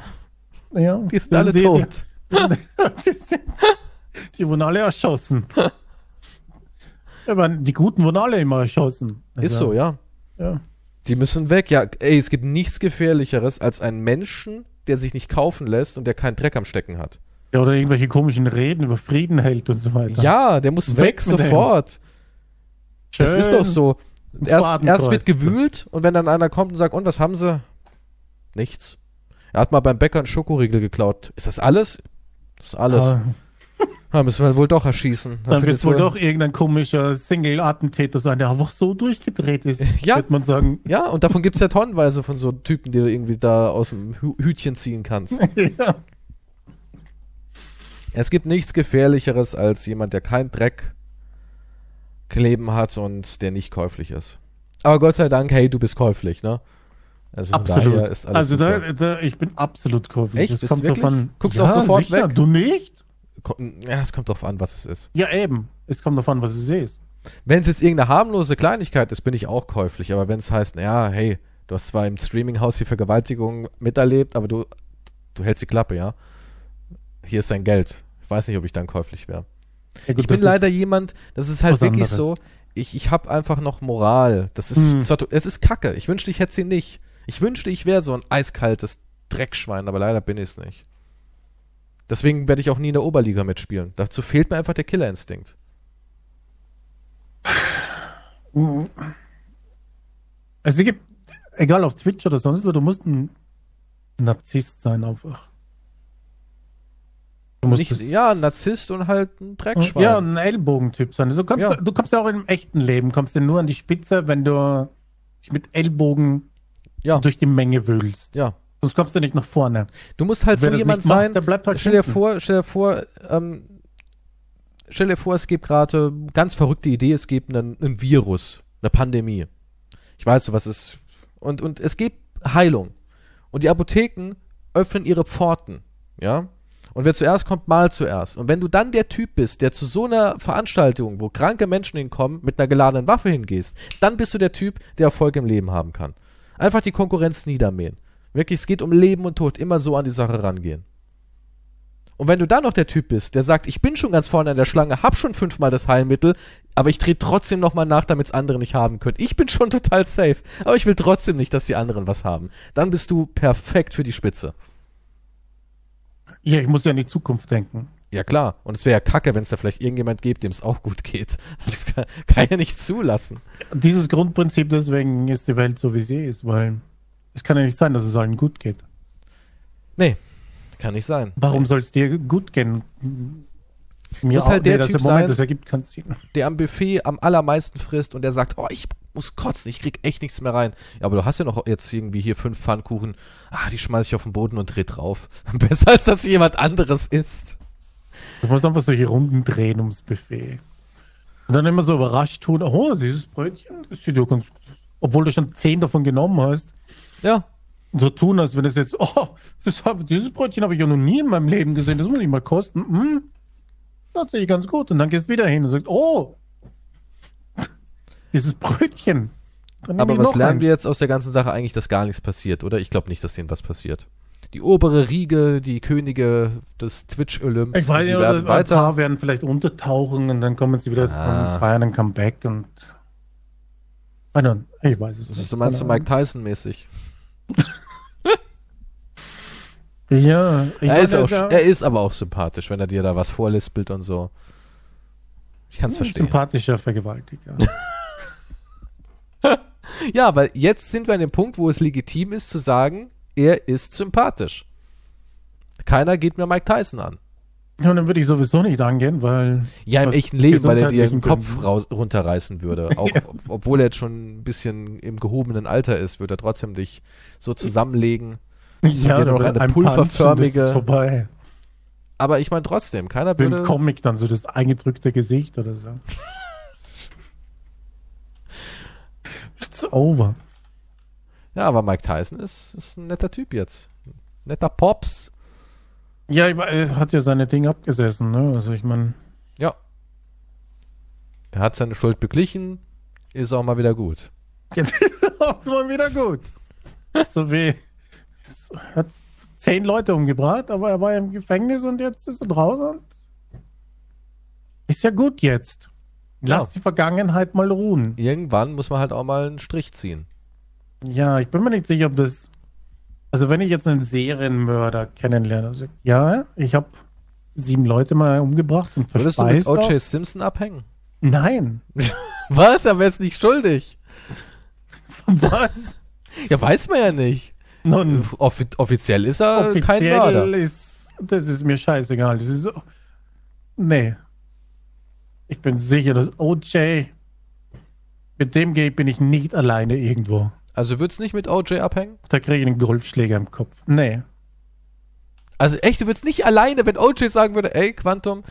Ja. Die sind alle die, tot. Die, die, sind, die, wurden alle erschossen. ja, die Guten wurden alle immer erschossen. Also, Ist so, ja. Ja. Die müssen weg. Ja, ey, es gibt nichts Gefährlicheres als einen Menschen, der sich nicht kaufen lässt und der keinen Dreck am Stecken hat. Ja, oder irgendwelche komischen Reden über Frieden hält und so weiter. Ja, der muss weg, weg sofort. Das ist doch so. Erst, erst wird gewühlt und wenn dann einer kommt und sagt, und was haben sie? Nichts. Er hat mal beim Bäcker einen Schokoriegel geklaut. Ist das alles? Das ist alles. Ah. Ja, müssen wir wohl doch erschießen. Dann, dann wird es wohl doch irgendein komischer Single-Attentäter sein, der einfach so durchgedreht ist, ja. wird man sagen. Ja, und davon gibt es ja tonnenweise von so Typen, die du irgendwie da aus dem Hütchen ziehen kannst. ja. Es gibt nichts Gefährlicheres als jemand, der kein Dreck kleben hat und der nicht käuflich ist. Aber Gott sei Dank, hey, du bist käuflich, ne? Also absolut. ist alles Also da, da, ich bin absolut käuflich. Echt? Das kommt davon. Guckst du ja, auch sofort sicher. weg? Du nicht? Ja, es kommt drauf an, was es ist. Ja, eben. Es kommt drauf an, was du siehst. Wenn es jetzt irgendeine harmlose Kleinigkeit ist, bin ich auch käuflich. Aber wenn es heißt, naja, hey, du hast zwar im Streaminghaus die Vergewaltigung miterlebt, aber du, du hältst die Klappe, ja? Hier ist dein Geld. Ich weiß nicht, ob ich dann käuflich wäre. Ja, ich bin leider jemand, das ist halt wirklich anderes. so, ich, ich habe einfach noch Moral. Das ist, hm. es ist kacke. Ich wünschte, ich hätte sie nicht. Ich wünschte, ich wäre so ein eiskaltes Dreckschwein, aber leider bin ich es nicht. Deswegen werde ich auch nie in der Oberliga mitspielen. Dazu fehlt mir einfach der Killerinstinkt. Es gibt, egal auf Twitch oder sonst wo, du musst ein Narzisst sein einfach. Nicht, ja, ein Narzisst und halt ein Dreckschwein. Ja, ein Ellbogentyp sein. Also kommst, ja. Du kommst ja auch im echten Leben, kommst du nur an die Spitze, wenn du dich mit Ellbogen ja. durch die Menge wühlst. Ja. Sonst kommst du nicht nach vorne. Du musst halt Wer so jemand sein. der bleibt halt stell dir vor, stell dir vor, ähm, stell dir vor, es gibt gerade ganz verrückte Idee, es gibt einen, einen Virus, eine Pandemie. Ich weiß so, was ist. Und, und es gibt Heilung. Und die Apotheken öffnen ihre Pforten. Ja? Und wer zuerst kommt, mal zuerst. Und wenn du dann der Typ bist, der zu so einer Veranstaltung, wo kranke Menschen hinkommen, mit einer geladenen Waffe hingehst, dann bist du der Typ, der Erfolg im Leben haben kann. Einfach die Konkurrenz niedermähen. Wirklich, es geht um Leben und Tod. Immer so an die Sache rangehen. Und wenn du dann noch der Typ bist, der sagt, ich bin schon ganz vorne an der Schlange, hab schon fünfmal das Heilmittel, aber ich drehe trotzdem nochmal nach, damit es andere nicht haben können. Ich bin schon total safe, aber ich will trotzdem nicht, dass die anderen was haben. Dann bist du perfekt für die Spitze. Ja, ich muss ja in die Zukunft denken. Ja, klar. Und es wäre ja kacke, wenn es da vielleicht irgendjemand gibt, dem es auch gut geht. Das kann, kann ja nicht zulassen. Dieses Grundprinzip, deswegen ist die Welt so, wie sie ist, weil es kann ja nicht sein, dass es allen gut geht. Nee, kann nicht sein. Warum soll es dir gut gehen? Mir muss halt der Typ sein, ergibt, der am Buffet am allermeisten frisst und der sagt, oh, ich muss kotzen, ich krieg echt nichts mehr rein. Ja, aber du hast ja noch jetzt irgendwie hier fünf Pfannkuchen. Ah, die schmeiß ich auf den Boden und dreh drauf. Besser als dass jemand anderes isst. Du musst einfach solche Runden drehen ums Buffet. Und dann immer so überrascht tun, oh, dieses Brötchen, das sieht ja ganz obwohl du schon zehn davon genommen hast. Ja. So tun, als wenn es jetzt, oh, hab, dieses Brötchen habe ich ja noch nie in meinem Leben gesehen, das muss ich mal kosten. Hm, tatsächlich ganz gut. Und dann gehst du wieder hin und sagst, oh, dieses Brötchen. Aber was lernen eins. wir jetzt aus der ganzen Sache eigentlich, dass gar nichts passiert, oder? Ich glaube nicht, dass denen was passiert. Die obere Riege, die Könige des Twitch-Olymps, ich weiß, sie ja, werden weiter. Ein paar werden vielleicht untertauchen und dann kommen sie wieder ah. zum feiern ein Comeback und. Ich weiß es nicht. Du meinst so Mike Tyson-mäßig? ja, er ist, auch, er ist aber auch sympathisch, wenn er dir da was vorlispelt und so. Ich kann es verstehen. Sympathischer Vergewaltiger. ja, weil jetzt sind wir an dem Punkt, wo es legitim ist zu sagen, er ist sympathisch. Keiner geht mir Mike Tyson an. Ja, dann würde ich sowieso nicht angehen, weil. Ja, im echten Leben, weil er dir den Kopf raus, runterreißen würde. Auch, ja. obwohl er jetzt schon ein bisschen im gehobenen Alter ist, würde er trotzdem dich so zusammenlegen. Ja, dir noch eine pulverförmige. Vorbei. Aber ich meine trotzdem, keiner würde. Im Comic dann so das eingedrückte Gesicht oder so. It's over. Ja, aber Mike Tyson ist, ist ein netter Typ jetzt. Netter Pops. Ja, er hat ja seine Dinge abgesessen, ne? Also ich meine. Ja. Er hat seine Schuld beglichen, ist auch mal wieder gut. Jetzt ist auch mal wieder gut. So wie. Hat zehn Leute umgebracht, aber er war im Gefängnis und jetzt ist er draußen und ist ja gut jetzt. Lass ja. die Vergangenheit mal ruhen. Irgendwann muss man halt auch mal einen Strich ziehen. Ja, ich bin mir nicht sicher, ob das. Also, wenn ich jetzt einen Serienmörder kennenlerne, also, ja, ich habe sieben Leute mal umgebracht und Würdest du mit O.J. Simpson abhängen? Nein. Was? Er wäre nicht schuldig. Was? Ja, weiß man ja nicht. Nun, Offi offiziell ist er offiziell kein Mörder. Ist, das ist mir scheißegal. Das ist, nee. Ich bin sicher, dass OJ, mit dem Gate bin ich nicht alleine irgendwo. Also würdest nicht mit OJ abhängen? Da kriege ich einen Golfschläger im Kopf. Nee. Also echt, du würdest nicht alleine, wenn OJ sagen würde, ey, Quantum,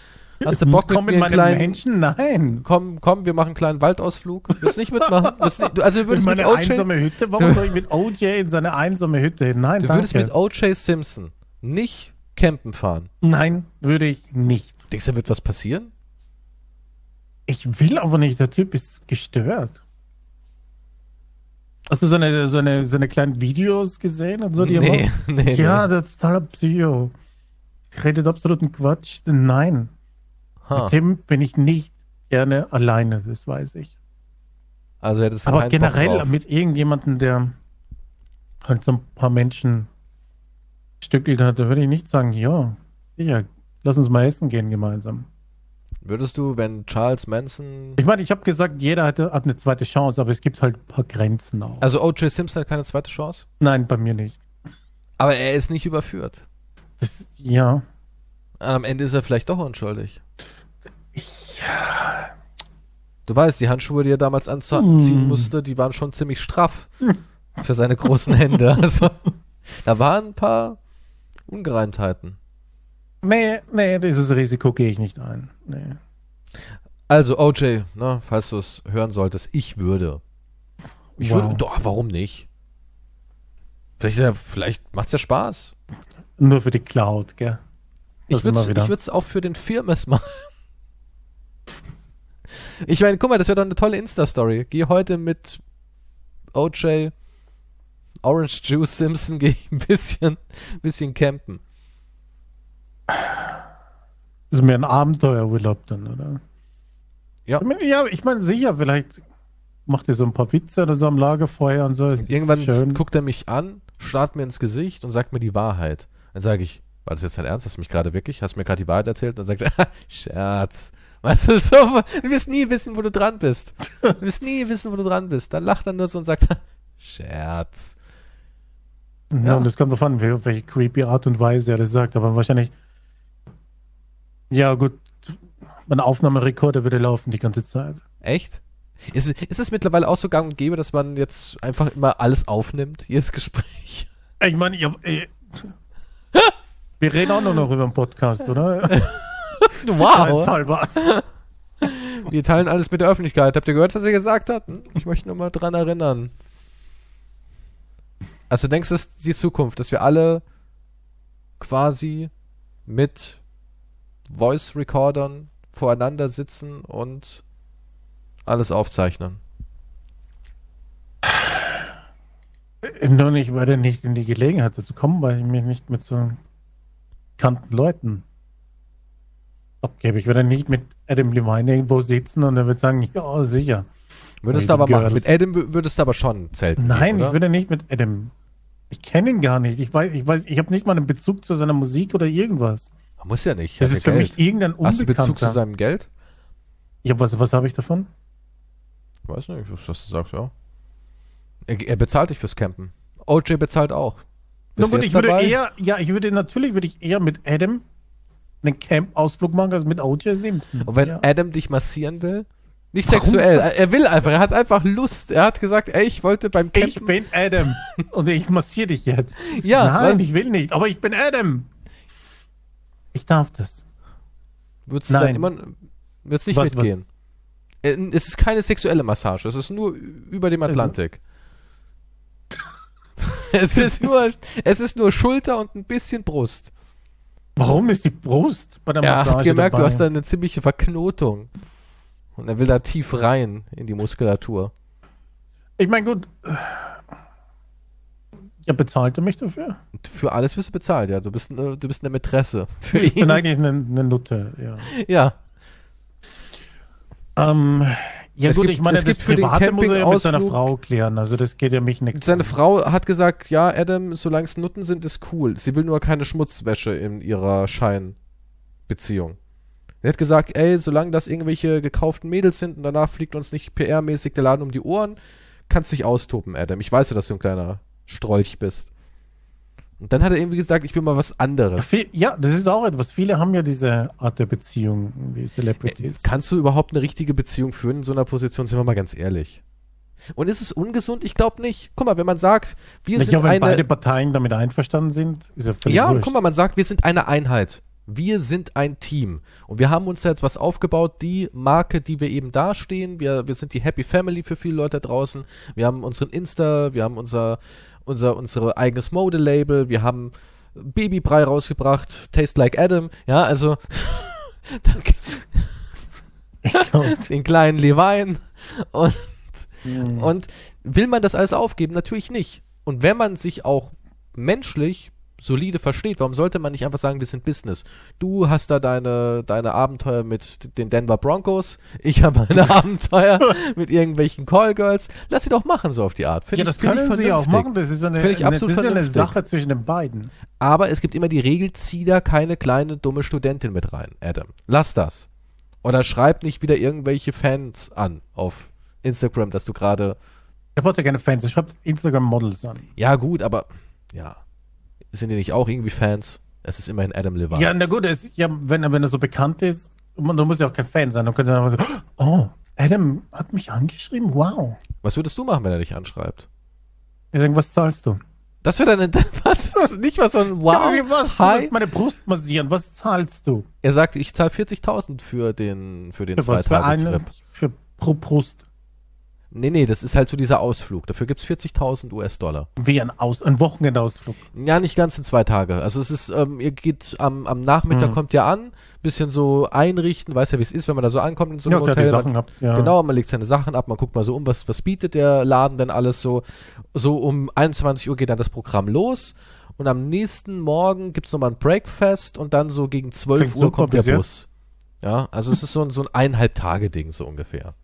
hast du Bock komm mit, mir mit kleinen Menschen? Nein. Komm, komm, wir machen einen kleinen Waldausflug. Willst nicht mitmachen? Nicht, also du würdest in meine mit OJ, einsame Hütte? Warum soll ich mit OJ in seine einsame Hütte hin? Nein, Du danke. würdest mit OJ Simpson nicht campen fahren. Nein, würde ich nicht. Denkst du, da wird was passieren? Ich will aber nicht, der Typ ist gestört. Hast du so eine, so eine, so eine kleinen Videos gesehen und so? Die nee, nee, ja, nee. das ist totaler Psycho. Redet absoluten Quatsch. Nein. Ha. Mit dem bin ich nicht gerne alleine, das weiß ich. Also hättest du Aber generell mit irgendjemandem, der halt so ein paar Menschen stückelt hat, da würde ich nicht sagen, ja, sicher, lass uns mal essen gehen gemeinsam. Würdest du, wenn Charles Manson. Ich meine, ich habe gesagt, jeder hat, hat eine zweite Chance, aber es gibt halt ein paar Grenzen auch. Also O.J. Simpson hat keine zweite Chance? Nein, bei mir nicht. Aber er ist nicht überführt. Das, ja. Am Ende ist er vielleicht doch unschuldig. Ja. Du weißt, die Handschuhe, die er damals anziehen Hm. musste, die waren schon ziemlich straff für seine großen Hände. Also, da waren ein paar Ungereimtheiten. Nee, nee, dieses Risiko gehe ich nicht ein. Nee. Also, OJ, ne, falls du es hören solltest, ich würde. Ich Wow. würde, doch, warum nicht? Vielleicht, ja, vielleicht macht's ja Spaß. Nur für die Cloud, gell? Das Ich würde wieder. ich würd's auch für den Firmes machen. Ich meine, guck mal, das wäre doch eine tolle Insta-Story. Geh heute mit OJ, Orange Juice Simpson, geh ein bisschen, bisschen campen. Das ist mir ein Abenteuerurlaub dann, oder? Ja. Ich meine, ja, ich meine, sicher, vielleicht macht ihr so ein paar Witze oder so am Lagerfeuer und so. Und irgendwann schön. guckt er mich an, starrt mir ins Gesicht und sagt mir die Wahrheit. Dann sage ich, war das jetzt dein Ernst? Hast du mich gerade wirklich? Hast du mir gerade die Wahrheit erzählt? Dann sagt er, Scherz. Weißt du, so, du wirst nie wissen, wo du dran bist. Du wirst nie wissen, wo du dran bist. Dann lacht er nur so und sagt, Scherz. Ja, Ja. und das kommt davon, wel- welche creepy Art und Weise er das sagt, aber wahrscheinlich. Ja, gut. Mein Aufnahmerekorder würde laufen die ganze Zeit. Echt? Ist, ist es mittlerweile auch so gang und gäbe, dass man jetzt einfach immer alles aufnimmt, jedes Gespräch? Ich meine, ich hab, äh, wir reden auch nur noch über den Podcast, oder? Wow. Wir teilen alles mit der Öffentlichkeit. Habt ihr gehört, was er gesagt hat? Hm? Ich möchte nur mal dran erinnern. Also denkst du, das ist die Zukunft, dass wir alle quasi mit Voice Recordern voreinander sitzen und alles aufzeichnen? Nur nicht, weil er nicht in die Gelegenheit dazu kommen, weil ich mich nicht mit so bekannten Leuten abgebe. Ich werde nicht mit Adam Levine irgendwo sitzen und er wird sagen, ja, sicher. Würdest du aber die machen. Girls. Mit Adam wü- würdest du aber schon zelten. Nein, gehen, ich würde nicht mit Adam. Ich kenne ihn gar nicht. Ich weiß, ich weiß, ich habe nicht mal einen Bezug zu seiner Musik oder irgendwas. Muss ja nicht. Das ist für Geld. mich irgendein Hast du Bezug zu Unbekannter. seinem Geld? Ja, was, was habe ich davon? Weiß nicht, was, du sagst, ja. Er, er bezahlt dich fürs Campen. OJ bezahlt auch. Bist gut, ich dabei? würde eher, ja, ich würde natürlich würde ich eher mit Adam einen Camp-Ausflug machen als mit O.J. Simpson. Und wenn ja. Adam dich massieren will? Nicht Warum sexuell, er will einfach, er hat einfach Lust. Er hat gesagt, ey, ich wollte beim Campen... Ich bin Adam und ich massiere dich jetzt. ja. Nein, was? ich will nicht, aber ich bin Adam. Ich darf das. Würdest du dann immer, würdest nicht was, mitgehen? Was? Äh, es ist keine sexuelle Massage, es ist nur über dem Atlantik. es ist nur, es ist nur Schulter und ein bisschen Brust. Warum ist die Brust bei der Massage? Er hat gemerkt, dabei? du hast da eine ziemliche Verknotung. Und er will da tief rein in die Muskulatur. Ich meine, gut. Ja, bezahlt er mich dafür? Für alles wirst du bezahlt, ja. Du bist eine, du bist eine Mätresse. Für ich ihn. bin eigentlich eine, eine Nutte, ja. Ja. Ähm, ja es gut, gibt, ich meine, es das gibt für den muss er ja mit seiner Frau klären, also das geht ja mich nichts Seine. Frau hat gesagt, ja, Adam, solange es Nutten sind, ist cool. Sie will nur keine Schmutzwäsche in ihrer Scheinbeziehung. Er hat gesagt, ey, solange das irgendwelche gekauften Mädels sind und danach fliegt uns nicht PR-mäßig der Laden um die Ohren, kannst dich austoben, Adam. Ich weiß ja, dass du ein kleiner Strolch bist. Und dann hat er irgendwie gesagt, ich will mal was anderes. Ja, das ist auch etwas. Viele haben ja diese Art der Beziehung wie Celebrities. Äh, kannst du überhaupt eine richtige Beziehung führen in so einer Position? Sind wir mal ganz ehrlich. Und ist es ungesund? Ich glaube nicht. Guck mal, wenn man sagt, wir ich sind glaube, wenn eine... beide Parteien damit einverstanden sind, ist ja völlig Ja, und guck mal, man sagt, wir sind eine Einheit. Wir sind ein Team. Und wir haben uns da jetzt was aufgebaut, die Marke, die wir eben dastehen. Wir, wir sind die Happy Family für viele Leute draußen. Wir haben unseren Insta, wir haben unser, unser, unsere eigenes Modelabel, wir haben Babybrei rausgebracht, Taste Like Adam, ja, also den kleinen Levine und, mhm. und will man das alles aufgeben? Natürlich nicht. Und wenn man sich auch menschlich solide versteht. Warum sollte man nicht einfach sagen, wir sind Business? Du hast da deine, deine Abenteuer mit den Denver Broncos, ich habe meine Abenteuer mit irgendwelchen Callgirls. Lass sie doch machen, so auf die Art. Find ja, das können sie auch machen. Das ist eine, eine, das ist eine Sache zwischen den beiden. Aber es gibt immer die Regel, zieh da keine kleine, dumme Studentin mit rein, Adam. Lass das. Oder schreib nicht wieder irgendwelche Fans an auf Instagram, dass du gerade. Ich wollte keine Fans, ich schreibe Instagram-Models an. Ja, gut, aber ja sind die nicht auch irgendwie Fans? Es ist immerhin Adam Levine. Ja, na gut, es, ja, wenn, wenn er so bekannt ist, man, du musst ja auch kein Fan sein. Dann kannst du einfach so, oh, Adam hat mich angeschrieben, wow. Was würdest du machen, wenn er dich anschreibt? Ich sage, was zahlst du? Das wäre deine, was ist nicht was so ein Wow. Ja, was, Hi. Du musst meine Brust massieren, was zahlst du? Er sagt, ich zahle 40.000 für den, für den für zwei Tage Trip. Für pro Brust. Nee, nee, das ist halt so dieser Ausflug. Dafür gibt's 40.000 US-Dollar. Wie ein, Aus ein Wochenendausflug? Ja, nicht ganz in zwei Tage. Also es ist, ähm, ihr geht am, am Nachmittag, mhm. kommt ihr an, bisschen so einrichten, weiß ja, wie es ist, wenn man da so ankommt in so einem ja, Hotel. Sachen man, ab, ja. Genau, man legt seine Sachen ab, man guckt mal so um, was, was bietet der Laden denn alles so. So um 21 Uhr geht dann das Programm los und am nächsten Morgen gibt's nochmal ein Breakfast und dann so gegen 12 Klingt Uhr kommt der Bus. Ja, also es ist so, so ein eineinhalb Tage Ding so ungefähr.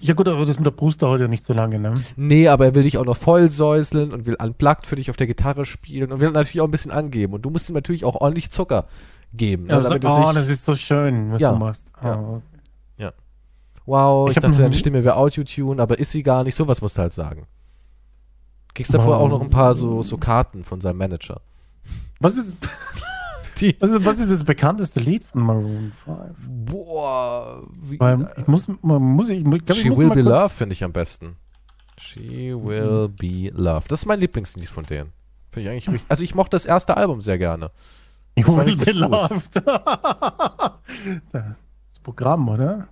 Ja gut, aber das mit der Brust dauert ja nicht so lange, ne? Nee, aber er will dich auch noch vollsäuseln und will unplugged für dich auf der Gitarre spielen und will natürlich auch ein bisschen angeben. Und du musst ihm natürlich auch ordentlich Zucker geben. Ja, ne, so, oh, das ist so schön, was ja, du machst. Ja. Oh. ja. Wow, ich, ich dachte, deine Stimme wäre Autotune, aber ist sie gar nicht. Sowas musst du halt sagen. Kriegst davor wow. auch noch ein paar so, so Karten von seinem Manager. Was ist... Die was, ist, was ist das bekannteste Lied von Maroon 5? Boah. Wie, Weil ich muss, man muss ich, glaub, She ich Will Be Loved finde ich am besten. She Will mhm. Be Loved. Das ist mein Lieblingslied von denen. Finde ich eigentlich richtig. Also ich mochte das erste Album sehr gerne. She Will Be Loved. das Programm, oder?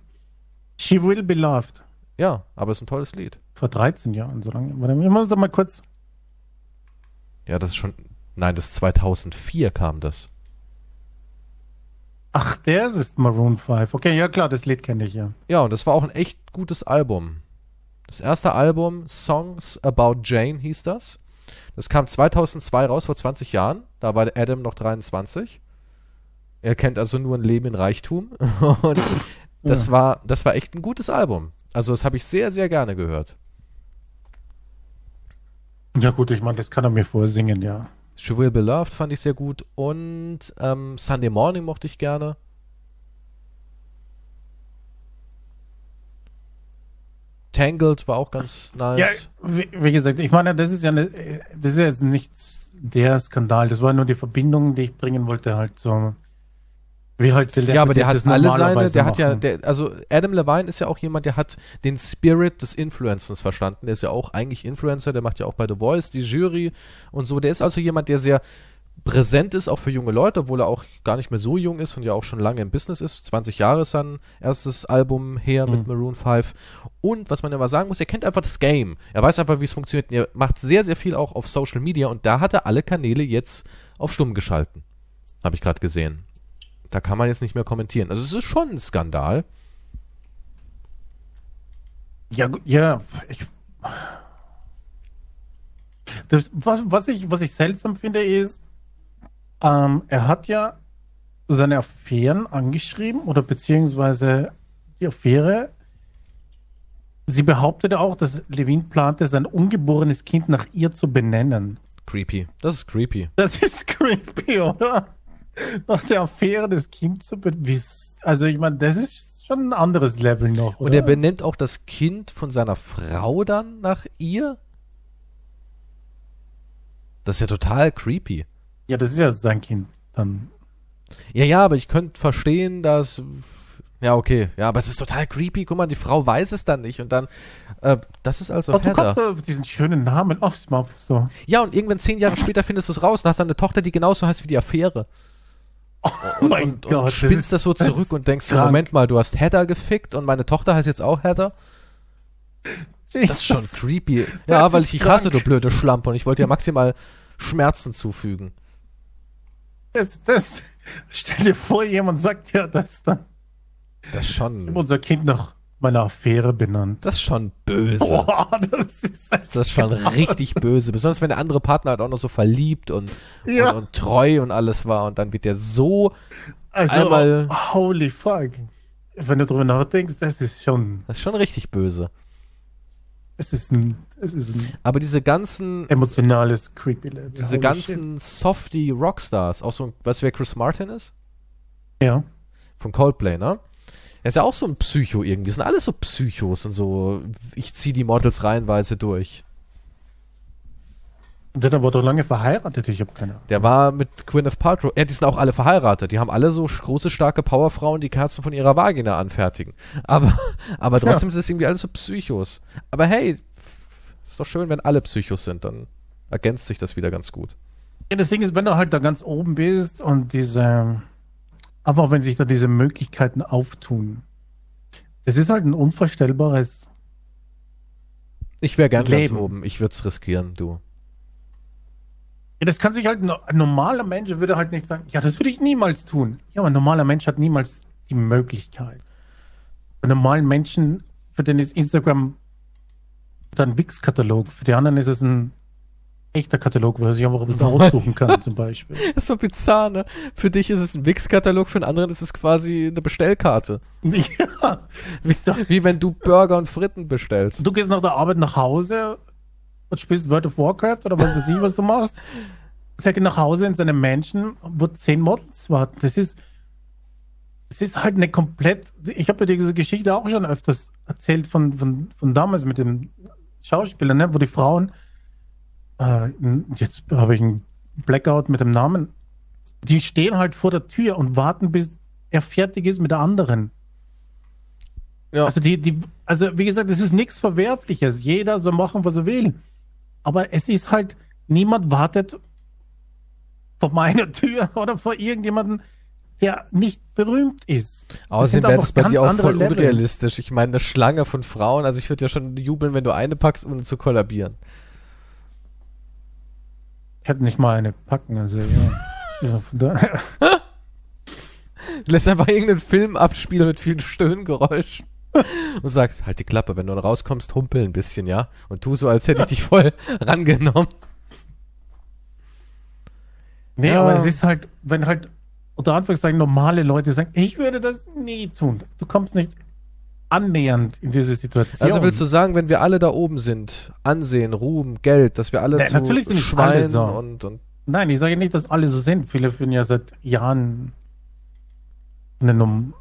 She Will Be Loved. Ja, aber es ist ein tolles Lied. Vor 13 Jahren, so lange. Warte, ich muss doch mal kurz. Ja, das ist schon. Nein, das ist 2004 kam das. Ach, der ist Maroon 5. Okay, ja klar, das Lied kenne ich ja. Ja, und das war auch ein echt gutes Album. Das erste Album, Songs About Jane, hieß das. Das kam 2002 raus, vor 20 Jahren. Da war Adam noch 23. Er kennt also nur ein Leben in Reichtum. Und das, ja. war, das war echt ein gutes Album. Also, das habe ich sehr, sehr gerne gehört. Ja, gut, ich meine, das kann er mir vorsingen, ja. She Will Be Loved fand ich sehr gut und ähm, Sunday Morning mochte ich gerne. Tangled war auch ganz nice. Ja, wie, wie gesagt, ich meine, das ist ja eine, das ist jetzt nicht der Skandal, das war nur die Verbindung, die ich bringen wollte, halt so. Wie halt ja, aber der hat alle seine, der hat ja, der, also Adam Levine ist ja auch jemand, der hat den Spirit des Influencers verstanden. Der ist ja auch eigentlich Influencer, der macht ja auch bei The Voice die Jury und so. Der ist also jemand, der sehr präsent ist, auch für junge Leute, obwohl er auch gar nicht mehr so jung ist und ja auch schon lange im Business ist. 20 Jahre ist sein erstes Album her mhm. mit Maroon 5. Und was man immer sagen muss, er kennt einfach das Game. Er weiß einfach, wie es funktioniert. er macht sehr, sehr viel auch auf Social Media und da hat er alle Kanäle jetzt auf stumm geschalten. Habe ich gerade gesehen. Da kann man jetzt nicht mehr kommentieren. Also es ist schon ein Skandal. Ja, ja, ich, das, was, was, ich, was ich seltsam finde, ist, ähm, er hat ja seine Affären angeschrieben oder beziehungsweise die Affäre. Sie behauptete auch, dass Levin plante, sein ungeborenes Kind nach ihr zu benennen. Creepy. Das ist creepy. Das ist creepy, oder? Nach der Affäre des Kindes zu benennen. Also, ich meine, das ist schon ein anderes Level noch. Oder? Und er benennt auch das Kind von seiner Frau dann nach ihr? Das ist ja total creepy. Ja, das ist ja sein Kind dann. Ja, ja, aber ich könnte verstehen, dass. Ja, okay. Ja, aber es ist total creepy. Guck mal, die Frau weiß es dann nicht. Und dann, äh, das ist also oh, Du kommst auf diesen schönen Namen. Mal so. Ja, und irgendwann zehn Jahre später findest du es raus und hast dann eine Tochter, die genauso heißt wie die Affäre. Oh und, mein und, Gott. Und spinnst das, so zurück und denkst so, Moment mal, du hast Heather gefickt und meine Tochter heißt jetzt auch Heather. Jesus. Das ist schon creepy. Ja, weil ich dich hasse, du blöde Schlampe. Und ich wollte ja maximal Schmerzen zufügen. Das, das, stell dir vor, jemand sagt ja das dann. Das schon. Unser Kind nach meiner Affäre benannt. Das ist schon böse. Boah, das ist, das ist schon richtig böse. Besonders wenn der andere Partner halt auch noch so verliebt und, ja. und, und, treu und alles war und dann wird der so also, einmal. Holy fuck. Wenn du drüber nachdenkst, das ist schon. Das ist schon richtig böse. Es ist ein, es ist ein Aber diese ganzen emotionales Creepy Level. Diese ganzen shit. softy Rockstars, auch so, weißt du, wer Chris Martin ist? Ja. Von Coldplay, ne? Er ist ja auch so ein Psycho irgendwie. Das sind alles so Psychos und so. Ich zieh die Models reihenweise durch. Der war doch lange verheiratet, ich habe keine Ahnung. Der war mit Gwyneth Paltrow. Ja, die sind auch alle verheiratet. Die haben alle so große, starke Powerfrauen, die Kerzen von ihrer Vagina anfertigen. Aber, aber trotzdem ja. sind das irgendwie alles so Psychos. Aber hey, ist doch schön, wenn alle Psychos sind. Dann ergänzt sich das wieder ganz gut. Ja, das Ding ist, wenn du halt da ganz oben bist und diese, einfach wenn sich da diese Möglichkeiten auftun, das ist halt ein unvorstellbares. Ich wäre gern Leben. ganz oben. Ich würde es riskieren, du. Ja, das kann sich halt, ein normaler Mensch würde halt nicht sagen, ja, das würde ich niemals tun. Ja, aber ein normaler Mensch hat niemals die Möglichkeit. Bei normalen Menschen, für den ist Instagram ein Wix-Katalog, für die anderen ist es ein echter Katalog, wo er sich einfach ein bisschen aussuchen kann, zum Beispiel. Das ist so bizarr, ne? Für dich ist es ein Wix-Katalog, für einen anderen ist es quasi eine Bestellkarte. Ja. Wie, wie wenn du Burger und Fritten bestellst. Du gehst nach der Arbeit nach Hause und spielst World of Warcraft oder was weiß ich, was du machst. Er geht nach Hause in seinem Mansion, wo zehn Models warten. Das ist, das ist halt eine komplett. Ich habe dir diese Geschichte auch schon öfters erzählt von, von, von damals mit dem Schauspieler, ne, wo die Frauen, äh, jetzt habe ich einen Blackout mit dem Namen, die stehen halt vor der Tür und warten, bis er fertig ist mit der anderen. Ja. Also die, die, also wie gesagt, es ist nichts Verwerfliches. Jeder soll machen, was er will. Aber es ist halt, niemand wartet vor meiner Tür oder vor irgendjemandem, der nicht berühmt ist. Außerdem wäre das bei dir auch voll Level. unrealistisch. Ich meine, eine Schlange von Frauen, also ich würde ja schon jubeln, wenn du eine packst, ohne zu kollabieren. Ich hätte nicht mal eine packen, also ja. Lässt einfach irgendeinen Film abspielen mit vielen Stöhngeräuschen und sagst, halt die Klappe, wenn du rauskommst, humpel ein bisschen, ja? Und tu so, als hätte ich dich voll rangenommen. Nee, ja. aber es ist halt, wenn halt unter Anführungszeichen normale Leute sagen, ich würde das nie tun. Du kommst nicht annähernd in diese Situation. Also willst du sagen, wenn wir alle da oben sind, Ansehen, Ruhm, Geld, dass wir alle nee, zu natürlich sind Schweinen so. und, und Nein, ich sage nicht, dass alle so sind. Viele finden ja seit Jahren eine Num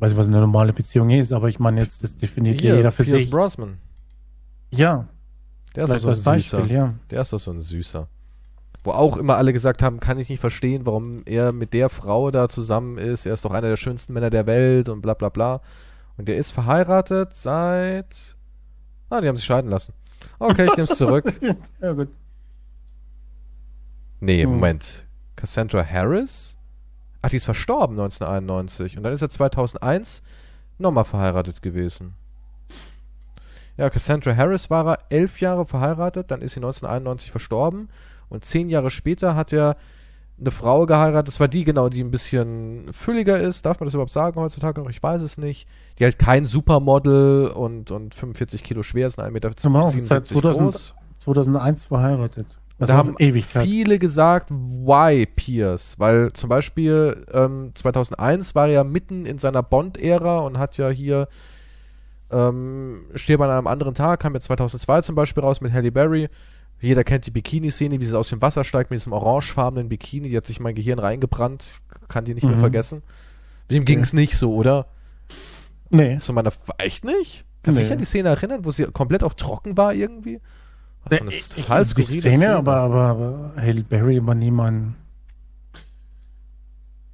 weiß nicht, was eine normale Beziehung ist, aber ich meine jetzt, das definiert Hier, jeder für Pierce sich. Brosnan. Ja, Der ist doch so ein Beispiel, Süßer. ja. Der ist doch so ein Süßer. Wo auch immer alle gesagt haben, kann ich nicht verstehen, warum er mit der Frau da zusammen ist. Er ist doch einer der schönsten Männer der Welt und bla bla bla. Und der ist verheiratet seit. Ah, die haben sich scheiden lassen. Okay, ich nehme es zurück. Ja, gut. Nee, Hm. Moment. Cassandra Harris? Ach, die ist verstorben 1991. Und dann ist er 2001 nochmal verheiratet gewesen. Ja, Cassandra Harris war er elf Jahre verheiratet, dann ist sie 1991 verstorben. Und zehn Jahre später hat er eine Frau geheiratet. Das war die genau, die ein bisschen fülliger ist. Darf man das überhaupt sagen heutzutage noch? Ich weiß es nicht. Die halt kein Supermodel und, und 45 Kilo schwer ist, 1,77 Meter Zum Haus, seit 2000 groß. 2001 verheiratet. Und Also da haben Ewigkeit. viele gesagt, why Pierce? Weil zum Beispiel ähm, 2001 war er ja mitten in seiner Bond-Ära und hat ja hier ähm, Stirb an einem anderen Tag, kam ja 2002 zum Beispiel raus mit Halle Berry. Jeder kennt die Bikini-Szene, wie sie aus dem Wasser steigt mit diesem orangefarbenen Bikini. Die hat sich in mein Gehirn reingebrannt. Kann die nicht mehr Mhm. vergessen. Wem ging es nicht so, oder? Nee. Zu meiner. Echt nicht? Kannst du Nee. dich an die Szene erinnern, wo sie komplett auch trocken war irgendwie? Was so eine Ich- total ich- die skurrile Szene, aber, aber, aber Halle Berry war nie mein.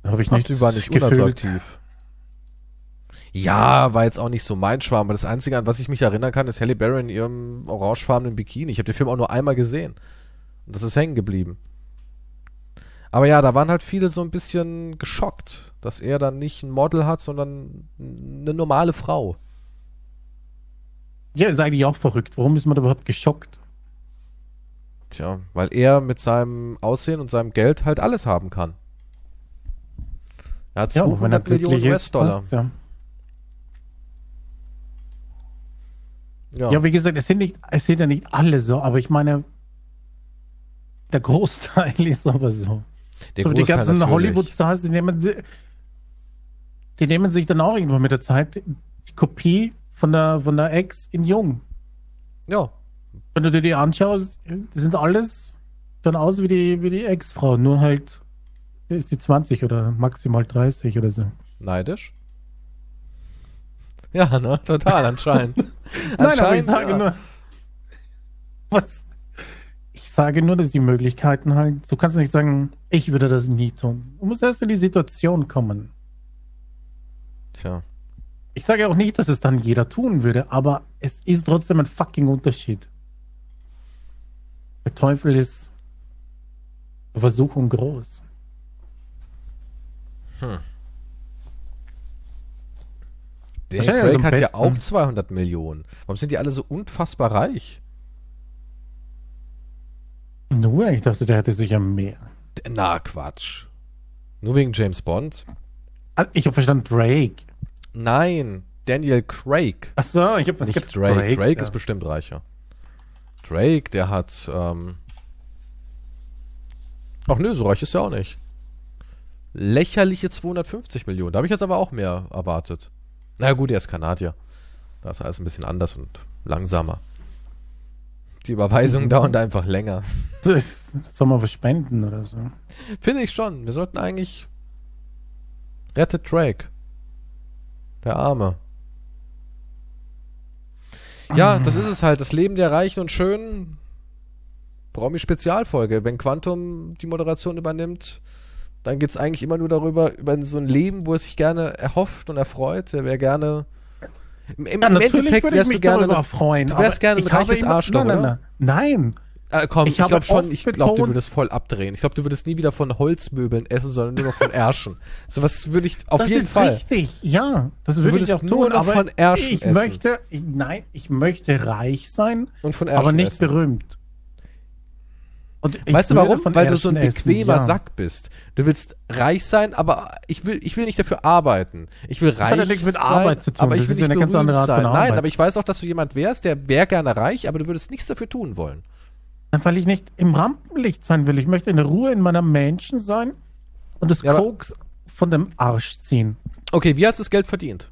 Da habe ich nicht die war nicht unattraktiv. Ja, war jetzt auch nicht so mein Schwarm, aber das Einzige, an was ich mich erinnern kann, ist Halle Berry in ihrem orangefarbenen Bikini. Ich habe den Film auch nur einmal gesehen. Und das ist hängen geblieben. Aber ja, da waren halt viele so ein bisschen geschockt, dass er dann nicht ein Model hat, sondern eine normale Frau. Ja, ist eigentlich auch verrückt. Warum ist man da überhaupt geschockt? Tja, weil er mit seinem Aussehen und seinem Geld halt alles haben kann. Er hat Ja, und wenn er 200 Millionen US-Dollar. ja. Ja. Ja, wie gesagt, es sind, nicht, es sind ja nicht alle so, aber ich meine, der Großteil ist aber so. Der so die ganzen. Hollywood-Stars, die nehmen, die nehmen sich dann auch irgendwann mit der Zeit die Kopie von der, von der Ex in Jung. Ja, Wenn du dir die anschaust, die sind alles dann aus wie die, wie die Ex-Frau, nur halt ist die 20 oder maximal 30 oder so. Neidisch? Ja, ne? Total, anscheinend. Nein, aber ich sage ja. nur. Was? Ich sage nur, dass die Möglichkeiten halt. Du kannst nicht sagen, ich würde das nie tun. Du musst erst in die Situation kommen. Tja. Ich sage auch nicht, dass es dann jeder tun würde, aber es ist trotzdem ein fucking Unterschied. Der Teufel ist Versuchung groß. Daniel Wahrscheinlich Craig also hat ja auch 200 Millionen. Warum sind die alle so unfassbar reich? Nur, ich dachte, der hätte sicher mehr. Na, Quatsch. Nur wegen James Bond? Ah, Ich habe verstanden, Drake. Nein, Daniel Craig. Achso, ich habe Nicht Drake. Drake, ist bestimmt reicher. Drake, der hat, ähm. Ach nö, so reich ist er auch nicht. Lächerliche 250 Millionen. Da habe ich jetzt aber auch mehr erwartet. Na gut, er ist Kanadier. Da ist alles ein bisschen anders und langsamer. Die Überweisungen dauern da einfach länger. Soll man was spenden oder so? Finde ich schon. Wir sollten eigentlich. Rettet Drake. Der Arme. Ja, das ist es halt. Das Leben der Reichen und Schönen. Promi-Spezialfolge. Wenn Quantum die Moderation übernimmt, dann geht es eigentlich immer nur darüber, über so ein Leben, wo er sich gerne erhofft und erfreut. Er wäre gerne. Im, im Ja, Endeffekt wärst du gerne. darüber freuen. du wärst gerne ein reiches immer- Arschloch, Nein, nein, nein. Äh, komm, Ich ich, glaube schon, ich glaube, du würdest voll abdrehen. Ich glaube, du würdest nie wieder von Holzmöbeln essen, sondern nur noch von Ärschen. so was würde ich auf das jeden ist Fall. richtig, ja. Das würde ich würdest auch tun. nur noch aber von Ärschen ich essen. möchte, ich, nein, ich möchte reich sein, Und von Ärschen aber nicht essen. berühmt. Weißt du warum? von Weil du so ein essen, bequemer ja. Sack bist. Du willst reich sein, aber ich will, ich will nicht dafür arbeiten. Ich will reich hat ja nichts mit sein, Arbeit zu tun. aber ich Das will nicht eine ganz andere Art von sein. Nein, Arbeit. aber ich weiß auch, dass du jemand wärst, der wäre gerne reich, aber du würdest nichts dafür tun wollen. Weil ich nicht im Rampenlicht sein will. Ich möchte in Ruhe in meiner Menschen sein und das Ja, Koks von dem Arsch ziehen. Okay, wie hast du das Geld verdient?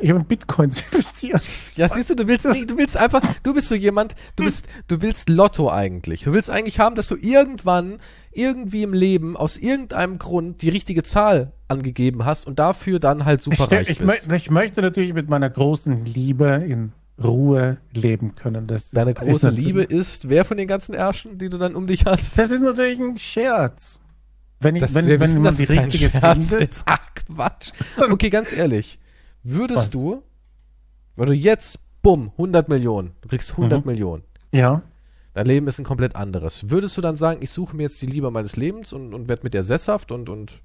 Ich habe in Bitcoins investiert. Ja, siehst du, du willst du willst einfach, du bist so jemand, du bist, du willst Lotto eigentlich. Du willst eigentlich haben, dass du irgendwann irgendwie im Leben aus irgendeinem Grund die richtige Zahl angegeben hast und dafür dann halt super ich, reich ich, bist. mö- ich möchte natürlich mit meiner großen Liebe in Ruhe leben können. Das Deine ist große natürlich- Liebe ist, wer von den ganzen Ärschen, die du dann um dich hast? Das ist natürlich ein Scherz. Wenn, ich, Das, wenn, wenn wissen, man die richtige Scherz findet, ist. Ach, Quatsch. Okay, ganz ehrlich. Würdest Was? du, wenn du jetzt, bumm, 100 Millionen, du kriegst 100 Mhm. Millionen, ja, dein Leben ist ein komplett anderes. Würdest du dann sagen, ich suche mir jetzt die Liebe meines Lebens und, und werde mit der sesshaft und, und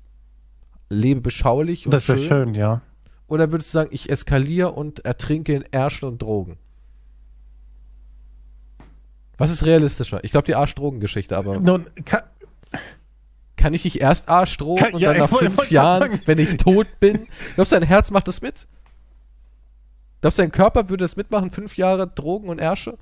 lebe beschaulich und das wäre schön? schön, ja. Oder würdest du sagen, ich eskaliere und ertrinke in Ärschen und Drogen? Was ist realistischer? Ich glaube die Arsch-Drogen-Geschichte, aber Nun, kann, kann ich dich erst Arschdrogen Kann- und ja, dann nach ich fünf wollte Jahren, sagen. wenn ich tot bin? Glaubst du, dein Herz macht das mit? Glaubst du, dein Körper würde das mitmachen? Fünf Jahre Drogen und Ärsche?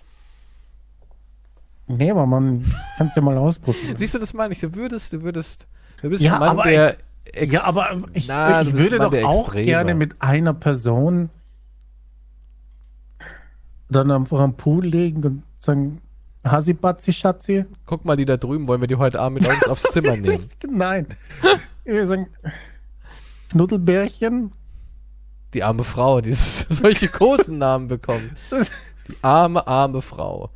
nee, aber man kann es ja mal ausprobieren. Siehst du, das meine ich. Du würdest, du würdest, du bist Ja, ein Mann, aber der ex- Ja, aber ich, Na, ich würde Mann, doch auch Extreme. gerne mit einer Person dann einfach am Pool legen und sagen, Hasibatzi, Schatzi. Guck mal, die da drüben wollen wir die heute Abend mit uns aufs Zimmer nehmen. Nein. Würde sagen, Knuddelbärchen. Die arme Frau, die solche Kosennamen bekommt. Das- Die arme, arme Frau.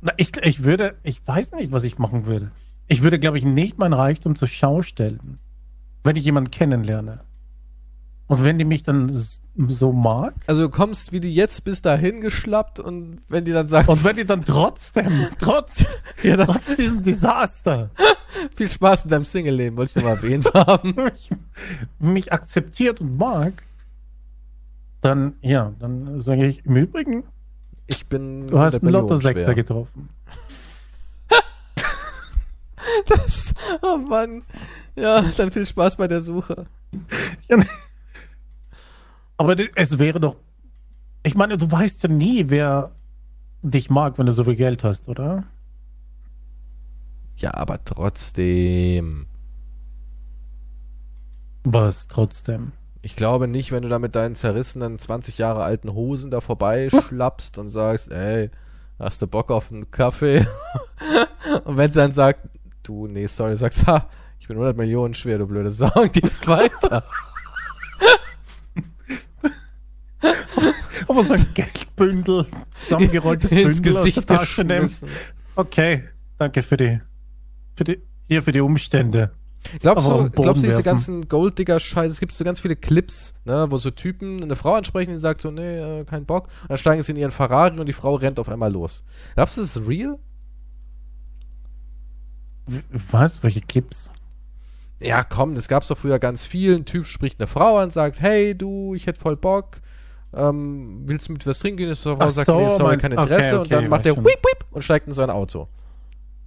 Na, ich, ich würde, ich weiß nicht, was ich machen würde. Ich würde, glaube ich, nicht mein Reichtum zur Schau stellen, wenn ich jemanden kennenlerne. Und wenn die mich dann so mag, Also du kommst, wie du jetzt bist, dahin geschlappt und wenn die dann sagt, und wenn die dann trotzdem, trotz, ja, dann, trotz diesem Desaster, viel Spaß in deinem Single-Leben, wollte ich nur mal erwähnt haben. mich, mich akzeptiert und mag, dann, ja, dann sage ich, im Übrigen, Ich bin du hast 100 einen Lotto-Sechser getroffen. Das, oh Mann. Ja, dann viel Spaß bei der Suche. Ja, ne. Aber es wäre doch, ich meine, du weißt ja nie, wer dich mag, wenn du so viel Geld hast, oder? Ja, aber trotzdem. Was trotzdem. Ich glaube nicht, wenn du da mit deinen zerrissenen 20 Jahre alten Hosen da vorbeischlappst und sagst, ey, hast du Bock auf einen Kaffee? und wenn sie dann sagt, du, nee, sorry, sagst, ha, ich bin 100 Millionen schwer, du blöde Sau, und gehst weiter. Aber so ein Geldbündel, zusammengerolltes Ins Bündel aus Gesicht der Tasche nehmen. Okay, danke für die, für die, hier für die Umstände. Glaubst du, glaubst du, diese ganzen Golddigger-Scheiße, es gibt so ganz viele Clips, ne, wo so Typen eine Frau ansprechen, die sagt so, nee, äh, kein Bock, und dann steigen sie in ihren Ferrari und die Frau rennt auf einmal los. Glaubst du, das ist real? Was? Welche Clips? Ja, komm, das gab's doch früher ganz viel. Ein Typ spricht eine Frau an, sagt, hey, du, ich hätte voll Bock, ähm, willst du mit was trinken? Die Frau Ach sagt, so, nee, sorry, meinst- kein Interesse. okay, und dann okay, macht er whip, whip und steigt in sein Auto.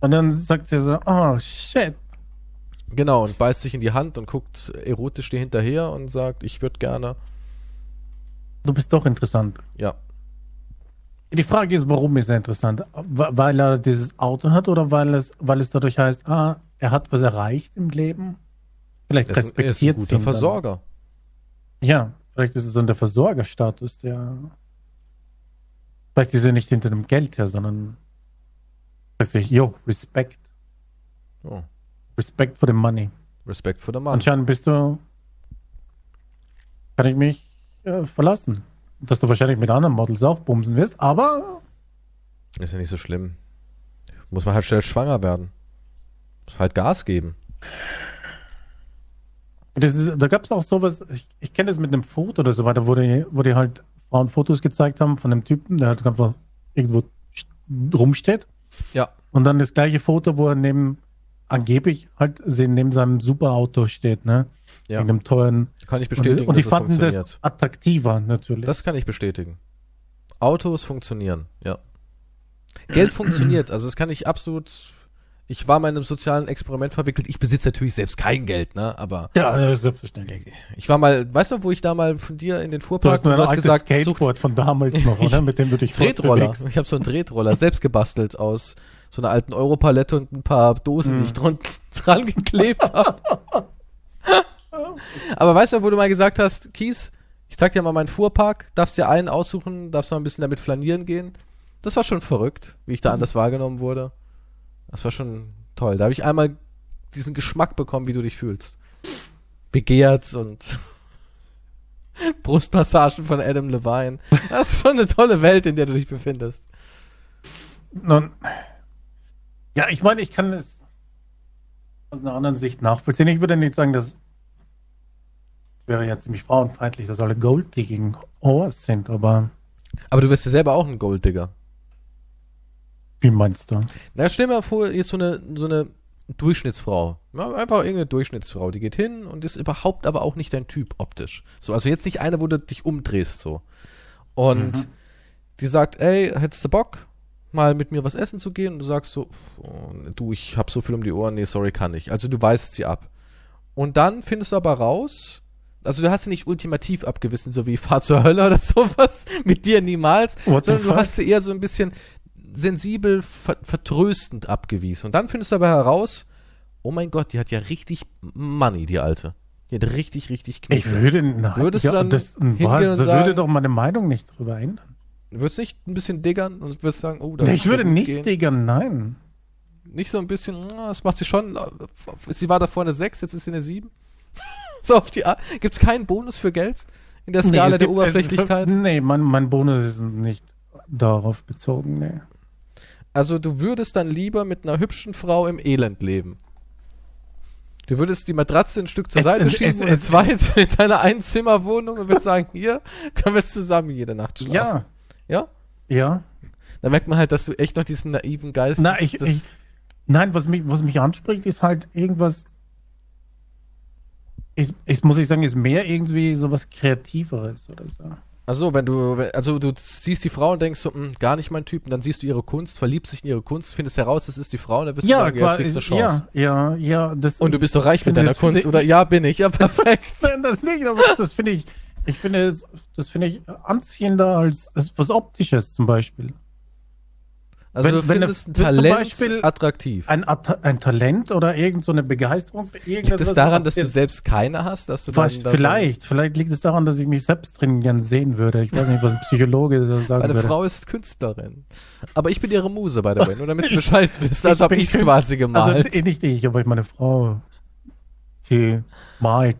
Und dann sagt sie so, oh shit. Genau, und beißt sich in die Hand und guckt erotisch dir hinterher und sagt, ich würde gerne, Du bist doch interessant. ja. Die Frage ist, warum ist er interessant? Weil er dieses Auto hat oder weil es, weil es dadurch heißt, ah, er hat was erreicht im Leben? Vielleicht Er ein- er ist ein respektiert guter Versorger. Dann. Ja, vielleicht ist es dann der Versorgerstatus, der. Vielleicht ist er nicht hinter dem Geld her, sondern sich, yo, Respekt. Oh, Respekt for the money. Respekt für den Mann. Anscheinend bist du. Kann ich mich äh, verlassen. Dass du wahrscheinlich mit anderen Models auch bumsen wirst, aber Ist ja nicht so schlimm. Muss man halt schnell schwanger werden. Muss halt Gas geben. Ist, da gab es auch sowas, ich, ich kenne das mit einem Foto oder so weiter, wo die, wo die halt Frauen Fotos gezeigt haben von einem Typen, der halt einfach irgendwo st- rumsteht. Ja. Und dann das gleiche Foto, wo er neben, angeblich halt neben seinem Superauto steht, ne? Ja. In einem teuren. Kann ich bestätigen, und die fanden das attraktiver, natürlich. Das kann ich bestätigen. Autos funktionieren, ja. Geld funktioniert, also das kann ich absolut. Ich war mal in einem sozialen Experiment verwickelt. Ich besitze natürlich selbst kein Geld, ne? Aber ja, selbstverständlich. ich war mal, weißt du, wo ich da mal von dir in den Du Fuhrpark hast ein und du hast gesagt, such Skateboard von damals noch, oder? Mit dem du dich Tretroller. Ich habe so einen Tretroller selbst gebastelt aus so einer alten Europalette und ein paar Dosen, die Mhm. ich dran, dran geklebt habe. Aber weißt du, wo du mal gesagt hast, Kies, Ich zeig dir mal meinen Fuhrpark, darfst dir einen aussuchen, darfst mal ein bisschen damit flanieren gehen. Das war schon verrückt, wie ich da anders wahrgenommen wurde. Das war schon toll. Da habe ich einmal diesen Geschmack bekommen, wie du dich fühlst. Begehrt und Brustmassagen von Adam Levine. Das ist schon eine tolle Welt, in der du dich befindest. Nun, ja, ich meine, ich kann es aus einer anderen Sicht nachvollziehen. Ich würde nicht sagen, das wäre ja ziemlich frauenfeindlich, dass alle Gold-Digging Whores sind, aber. Aber du wirst ja selber auch ein Golddigger. Wie meinst du? Na, stell dir mal vor, jetzt so eine, so eine Durchschnittsfrau. Ja, einfach irgendeine Durchschnittsfrau, die geht hin und ist überhaupt aber auch nicht dein Typ optisch. So, also jetzt nicht eine, wo du dich umdrehst, so. Und mhm. die sagt, ey, hättest du Bock, mal mit mir was essen zu gehen? Und du sagst so, oh, du, ich hab so viel um die Ohren, nee, sorry, kann ich. Also du weist sie ab. Und dann findest du aber raus, also du hast sie nicht ultimativ abgewissen, so wie Fahr zur Hölle oder sowas, mit dir niemals, What sondern du hast sie eher so ein bisschen sensibel, ver vertröstend abgewiesen. Und dann findest du aber heraus, oh mein Gott, die hat ja richtig Money, die Alte. Die hat richtig, richtig Knete. Ich würde, na, würdest ja, du dann das, was, das sagen, würde doch meine Meinung nicht drüber ändern. Würdest nicht ein bisschen diggern und würdest sagen, oh, da Ich würde nicht gehen. diggern, nein. Nicht so ein bisschen, ah, das macht sie schon. Sie war davor eine 6, jetzt ist sie eine 7. so auf die Art. Gibt es keinen Bonus für Geld in der Skala nee, der gibt, Oberflächlichkeit? Äh, nee, mein, mein Bonus ist nicht darauf bezogen, nee. Also du würdest dann lieber mit einer hübschen Frau im Elend leben. Du würdest die Matratze ein Stück zur es, Seite es, schieben es, und zweit in deiner Einzimmerwohnung und würdest sagen, hier können wir zusammen jede Nacht schlafen. Ja. Ja? Ja. Da merkt man halt, dass du echt noch diesen naiven Geist Na, ich, ich, Nein, was mich, was mich anspricht, ist halt irgendwas. Ich, ich muss ich sagen, ist mehr irgendwie sowas Kreativeres oder so. Also wenn du, also du siehst die Frau und denkst so, mh, hm, gar nicht mein Typ, und dann siehst du ihre Kunst, verliebst dich in ihre Kunst, findest heraus, das ist die Frau, und dann wirst ja, du sagen, klar, jetzt kriegst du Chance. Ja, ja, ja. Das, und du bist doch reich mit deiner Kunst, oder? Ja, bin ich, ja, perfekt. Nein, das nicht, aber das finde ich, ich finde es, das finde ich anziehender als, als was Optisches zum Beispiel. Also wenn, du findest ein Talent attraktiv. Ein, ein, Talent oder irgend so eine Begeisterung für irgendetwas. Liegt es daran, dass du selbst keine hast? Dass du dann vielleicht, so vielleicht liegt es daran, dass ich mich selbst drin gern sehen würde. Ich weiß nicht, was ein Psychologe da sagen Meine würde. Frau ist Künstlerin. Aber ich bin ihre Muse, by the way, nur damit du Bescheid wisst. Also habe ich es quasi gemalt. Also nicht ich, aber meine Frau. Sie malt.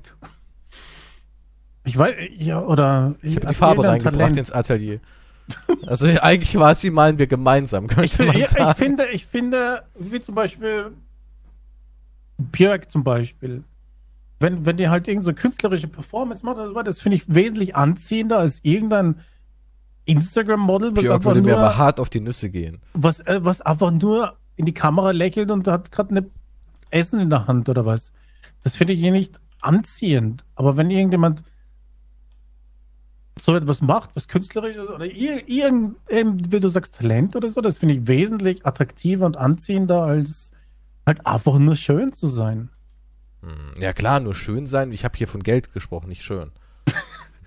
Ich weiß, ja, oder. Ich, ich habe die Farbe reingebracht Talent. ins Atelier. Also eigentlich war es, wie malen wir gemeinsam, könnte ich, man sagen. Ich finde, ich finde, wie zum Beispiel Björk zum Beispiel, wenn, wenn die halt irgend so künstlerische Performance macht, das finde ich wesentlich anziehender als irgendein Instagram-Model, was Björk einfach würde nur, mir aber hart auf die Nüsse gehen. Was, äh, was einfach nur in die Kamera lächelt und hat gerade eine Essen in der Hand oder was. Das finde ich eh nicht anziehend. Aber wenn irgendjemand so etwas macht, was künstlerisches oder irgend, wie du sagst, Talent oder so, das finde ich wesentlich attraktiver und anziehender, als halt einfach nur schön zu sein. Hm, ja klar, nur schön sein. Ich habe hier von Geld gesprochen, nicht schön.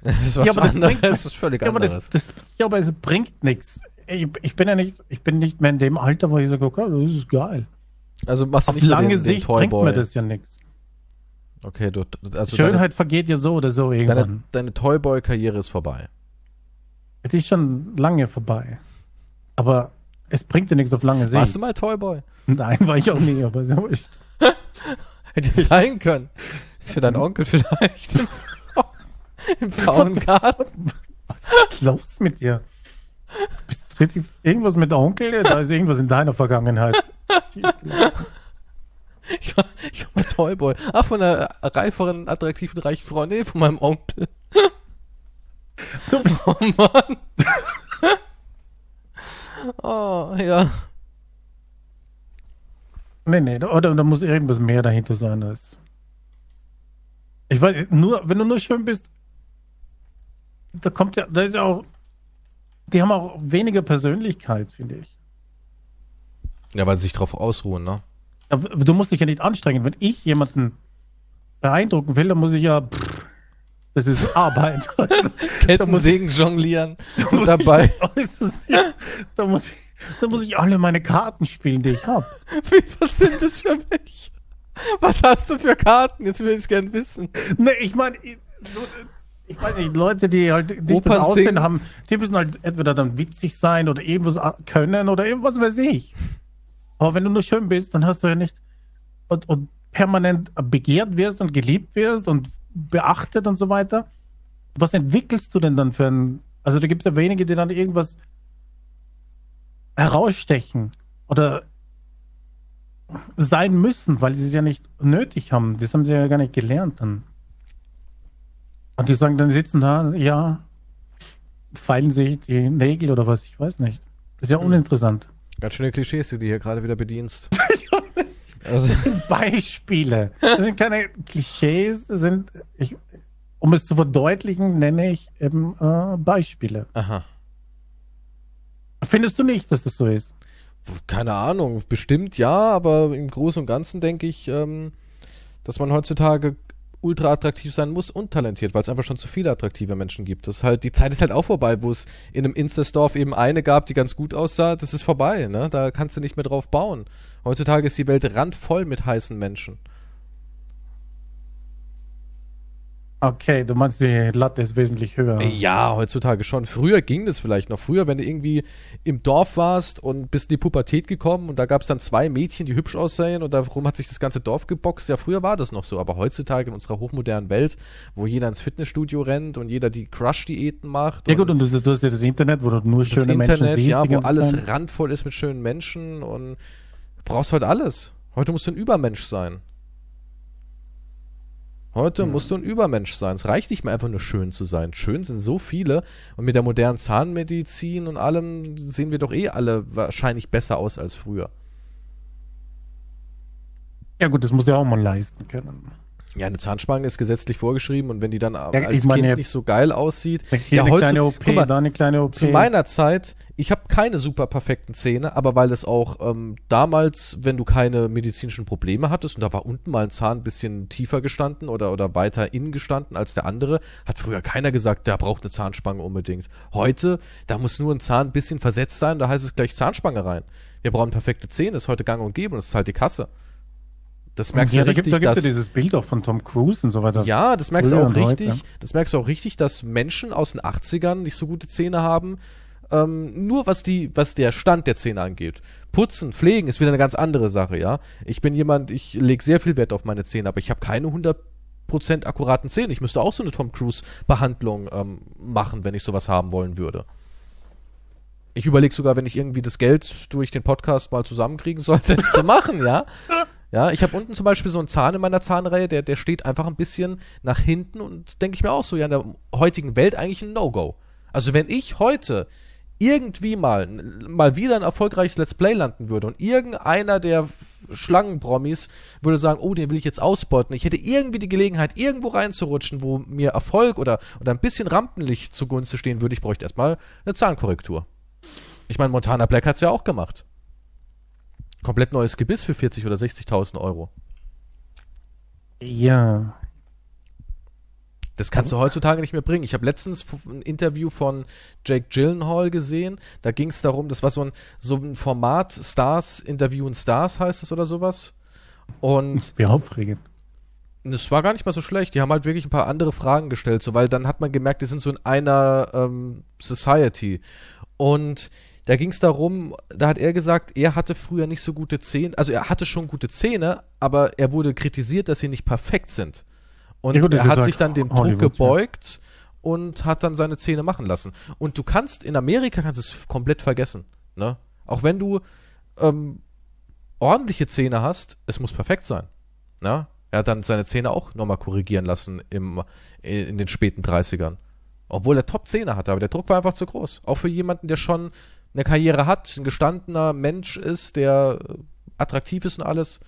Das ist was ja, aber anderes, das, bringt, das ist völlig ja, anderes. Aber das, das, ja, aber es bringt nichts. Ich, ich, bin ja nicht, ich bin nicht mehr in dem Alter, wo ich sage, okay, das ist geil. Also machst du Auf nicht lange den, Sicht den bringt mir das ja nichts. Okay, du, also Schönheit deine, vergeht ja so oder so irgendwann. Deine, deine Toyboy-Karriere ist vorbei. Die ist schon lange vorbei. Aber es bringt dir nichts auf lange Sicht. Warst du mal Toyboy? Nein, war ich auch nie, aber so ist. Hätte sein können. Für deinen Onkel vielleicht. Im Frauengarten. Was ist los mit dir? Du bist richtig. Irgendwas mit Onkel? Da ist irgendwas in deiner Vergangenheit. Ich war, ich war Toyboy. Ah, von einer reiferen, attraktiven, reichen Frau. Nee, von meinem Onkel. Du bist oh Mann. oh, ja. Nee, nee, oder da muss irgendwas mehr dahinter sein als. Ich weiß, nur, wenn du nur schön bist, da kommt ja, da ist ja auch, die haben auch weniger Persönlichkeit, finde ich. Ja, weil sie sich drauf ausruhen, ne? Du musst dich ja nicht anstrengen. Wenn ich jemanden beeindrucken will, dann muss ich ja. Pff, das ist Arbeit. Also, Kettensägen jonglieren und dabei. Ich, da, muss ich, da muss ich alle meine Karten spielen, die ich habe. Was sind das für mich? Was hast du für Karten? Jetzt will ich es gern wissen. Nee, ich meine, ich weiß nicht, Leute, die halt nicht das Aussehen haben, die müssen halt entweder dann witzig sein oder irgendwas können oder irgendwas weiß ich. Aber wenn du nur schön bist, dann hast du ja nicht und, und permanent begehrt wirst und geliebt wirst und beachtet und so weiter. Was entwickelst du denn dann für ein, also da gibt es ja wenige, die dann irgendwas herausstechen oder sein müssen, weil sie es ja nicht nötig haben. Das haben sie ja gar nicht gelernt dann. Und die sagen, dann sitzen da, ja, feilen sich die Nägel oder was, ich weiß nicht. Das ist ja hm. uninteressant. Ganz schöne Klischees, die du hier gerade wieder bedienst. also. Das sind Beispiele. Das sind keine Klischees, das sind, ich, um es zu verdeutlichen, nenne ich eben äh, Beispiele. Aha. Findest du nicht, dass das so ist? Keine Ahnung, bestimmt ja, aber im Großen und Ganzen denke ich, ähm, dass man heutzutage ultra attraktiv sein muss und talentiert, weil es einfach schon zu viele attraktive Menschen gibt. Das halt, die Zeit ist halt auch vorbei, wo es in einem Insta-Dorf eben eine gab, die ganz gut aussah, das ist vorbei, ne? Da kannst du nicht mehr drauf bauen. Heutzutage ist die Welt randvoll mit heißen Menschen. Okay, du meinst, die Latte ist wesentlich höher. Ja, heutzutage schon. Früher ging das vielleicht noch. Früher, wenn du irgendwie im Dorf warst und bist in die Pubertät gekommen und da gab es dann zwei Mädchen, die hübsch aussehen und darum hat sich das ganze Dorf geboxt. Ja, früher war das noch so. Aber heutzutage in unserer hochmodernen Welt, wo jeder ins Fitnessstudio rennt und jeder die Crush-Diäten macht. Ja gut, und du, du, hast ja das Internet, wo du nur schöne Internet, Menschen siehst. Ja, wo alles Zeit. randvoll ist mit schönen Menschen und brauchst heute alles. Heute musst du ein Übermensch sein. Heute mhm. musst du ein Übermensch sein. Es reicht nicht mehr einfach nur schön zu sein. Schön sind so viele. Und mit der modernen Zahnmedizin und allem sehen wir doch eh alle wahrscheinlich besser aus als früher. Ja gut, das muss ja auch mal leisten können. Ja, eine Zahnspange ist gesetzlich vorgeschrieben und wenn die dann ja, als meine, Kind nicht so geil aussieht. Ja, eine kleine OP, mal, da eine kleine OP. Zu meiner Zeit, ich habe keine super perfekten Zähne, aber weil es auch ähm, damals, wenn du keine medizinischen Probleme hattest und da war unten mal ein Zahn ein bisschen tiefer gestanden oder, oder weiter innen gestanden als der andere, hat früher keiner gesagt, der braucht eine Zahnspange unbedingt. Heute, da muss nur ein Zahn ein bisschen versetzt sein, da heißt es gleich Zahnspange rein. Wir brauchen perfekte Zähne, ist heute gang und gäbe und das ist halt die Kasse. Das merkst ja, du richtig, da gibt, da gibt ja dieses Bild auch von Tom Cruise und so weiter. Ja, das merkst du auch richtig. Heute. Das merkst du auch richtig, dass Menschen aus den 80ern nicht so gute Zähne haben. Ähm, nur was die, was der Stand der Zähne angeht. Putzen, pflegen ist wieder eine ganz andere Sache, ja. Ich bin jemand, ich lege sehr viel Wert auf meine Zähne, aber ich habe keine 100% akkuraten Zähne. Ich müsste auch so eine Tom Cruise Behandlung ähm, machen, wenn ich sowas haben wollen würde. Ich überlege sogar, wenn ich irgendwie das Geld durch den Podcast mal zusammenkriegen sollte, es zu machen, ja. Ja, ich habe unten zum Beispiel so einen Zahn in meiner Zahnreihe, der, der steht einfach ein bisschen nach hinten und denke ich mir auch so, ja, in der heutigen Welt eigentlich ein No-Go. Also wenn ich heute irgendwie mal, mal wieder ein erfolgreiches Let's Play landen würde und irgendeiner der Schlangenpromis würde sagen, oh, den will ich jetzt ausbeuten. Ich hätte irgendwie die Gelegenheit, irgendwo reinzurutschen, wo mir Erfolg oder, oder ein bisschen Rampenlicht zugunsten stehen würde. Ich bräuchte erstmal eine Zahnkorrektur. Ich meine, Montana Black hat's ja auch gemacht. Komplett neues Gebiss für 40 oder 60.000 Euro. Ja. Das kannst du heutzutage nicht mehr bringen. Ich habe letztens ein Interview von Jake Gyllenhaal gesehen. Da ging es darum, das war so ein, so ein Format, Stars, Interviewen Stars heißt es oder sowas. Und. Wie aufregend. Das war gar nicht mal so schlecht. Die haben halt wirklich ein paar andere Fragen gestellt, so, weil dann hat man gemerkt, die sind so in einer ähm, Society. Und da ging es darum, da hat er gesagt, er hatte früher nicht so gute Zähne, also er hatte schon gute Zähne, aber er wurde kritisiert, dass sie nicht perfekt sind. Und ja, gut, er hat sich dann dem Druck gebeugt ja. und hat dann seine Zähne machen lassen. Und du kannst, in Amerika kannst es komplett vergessen. Ne? Auch wenn du ähm, ordentliche Zähne hast, es muss perfekt sein. Ne? Er hat dann seine Zähne auch nochmal korrigieren lassen im, in den späten 30ern. Obwohl er Top-Zähne hatte, aber der Druck war einfach zu groß. Auch für jemanden, der schon eine Karriere hat, ein gestandener Mensch ist, der attraktiv ist und alles.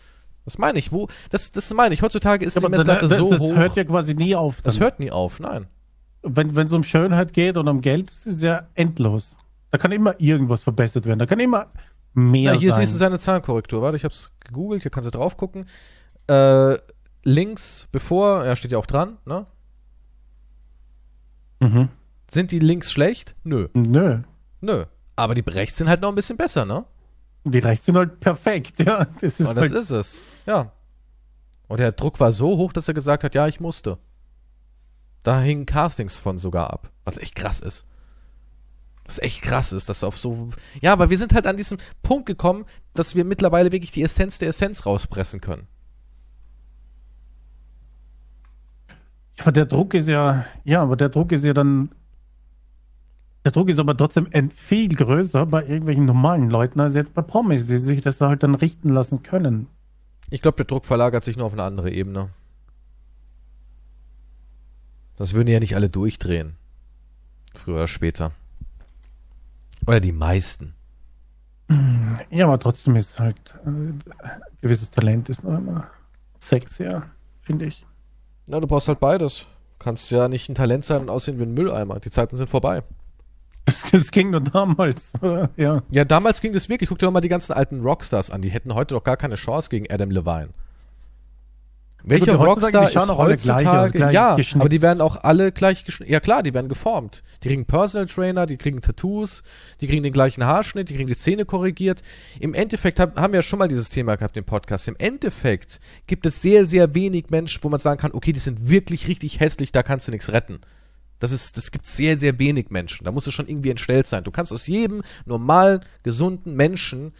Das meine ich. Wo, das, das meine ich. Heutzutage ist ja, die Messlatte das, so das hoch. Das hört ja quasi nie auf. Dann. Das hört nie auf, nein. Wenn es um Schönheit geht und um Geld, ist es ja endlos. Da kann immer irgendwas verbessert werden. Da kann immer mehr Na, hier sein. siehst du seine Zahlenkorrektur. Warte, ich habe es gegoogelt. Hier kannst du drauf gucken. Äh, links, bevor, ja, steht ja auch dran, ne? Mhm. Sind die links schlecht? Nö. Nö. Nö. Aber die rechts sind halt noch ein bisschen besser, ne? Die rechts sind halt perfekt, ja. Das ist, Und das halt ist es, ja. Und der Druck war so hoch, dass er gesagt hat, ja, ich musste. Da hingen Castings von sogar ab, was echt krass ist. Was echt krass ist, dass auf so. Ja, aber wir sind halt an diesem Punkt gekommen, dass wir mittlerweile wirklich die Essenz der Essenz rauspressen können. Ja, aber der Druck ist ja, ja, aber der Druck ist ja dann. Der Druck ist aber trotzdem viel größer bei irgendwelchen normalen Leuten als jetzt bei Promis, die sich das halt dann richten lassen können. Ich glaube, der Druck verlagert sich nur auf eine andere Ebene. Das würden ja nicht alle durchdrehen. Früher oder später. Oder die meisten. Ja, aber trotzdem ist halt äh, gewisses Talent ist noch immer sexier, finde ich. Na, du brauchst halt beides. Du kannst ja nicht ein Talent sein und aussehen wie ein Mülleimer. Die Zeiten sind vorbei. Das, das ging nur damals, oder? Ja. Ja, damals ging das wirklich. Guck dir doch mal die ganzen alten Rockstars an. Die hätten heute doch gar keine Chance gegen Adam Levine. Welcher Gut, Rockstar ist heutzutage? Gleich, ja, aber die werden auch alle gleich geschnitten. Ja klar, die werden geformt. Die kriegen Personal Trainer, die kriegen Tattoos, die kriegen den gleichen Haarschnitt, die kriegen die Zähne korrigiert. Im Endeffekt hab, haben wir ja schon mal dieses Thema gehabt im Podcast. Im Endeffekt gibt es sehr, sehr wenig Menschen, wo man sagen kann, okay, die sind wirklich richtig hässlich, da kannst du nichts retten. Das ist, das gibt sehr, sehr wenig Menschen. Da musst du schon irgendwie entstellt sein. Du kannst aus jedem normalen, gesunden Menschen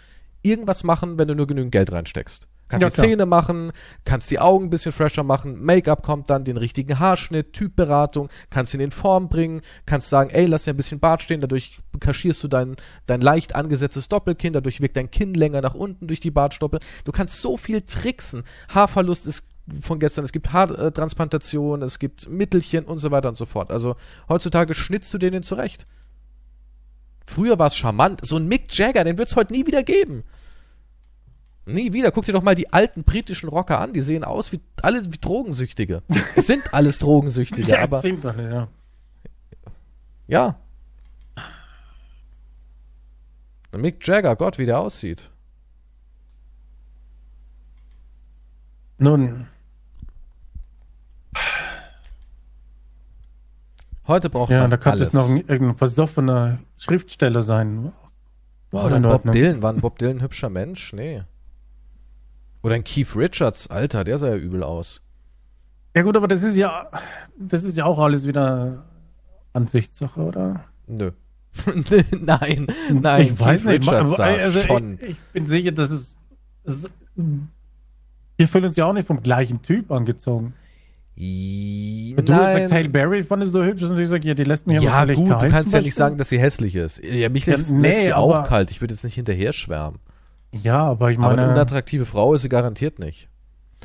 irgendwas machen, wenn du nur genügend Geld reinsteckst. Kannst ja, die Zähne machen, kannst die Augen ein bisschen fresher machen, Make-up kommt dann, den richtigen Haarschnitt, Typberatung, kannst ihn in Form bringen, kannst sagen, ey, lass dir ein bisschen Bart stehen, dadurch kaschierst du dein, dein leicht angesetztes Doppelkinn, dadurch wirkt dein Kinn länger nach unten durch die Bartstoppel. Du kannst so viel tricksen. Haarverlust ist von gestern, es gibt Haartransplantation, es gibt Mittelchen und so weiter und so fort. Also heutzutage schnitzt du den zurecht. Früher war es charmant. So ein Mick Jagger, den wird es heute nie wieder geben. Nie wieder. Guck dir doch mal die alten britischen Rocker an. Die sehen aus wie alles wie Drogensüchtige. es sind alles Drogensüchtige, ja, aber. Sind alle, ja. ja. Mick Jagger, Gott, wie der aussieht. Nun. Heute braucht ja, man da könnte es noch irgendein versoffener Schriftsteller sein. Oder Bob Dylan. War ein Bob Dylan ein hübscher Mensch? Nee. Oder ein Keith Richards, Alter, der sah ja übel aus. Ja gut, aber das ist ja, das ist ja auch alles wieder Ansichtssache, oder? Nö. nein, nein, ich weiß Keith nicht, Richards sah also schon. Ich, ich, bin sicher, dass es, es wir fühlen uns ja auch nicht vom gleichen Typ angezogen. Du sagst, Hail Berry fandest du hübsch und ich sage, ja, die lässt mich ja, aber gut, kalt. du kannst ja nicht sagen, dass sie hässlich ist. Ja, mich lässt, ja, nee, lässt sie auch kalt. Ich würde jetzt nicht hinterher schwärmen. Ja, aber ich meine. Aber eine unattraktive Frau ist sie garantiert nicht.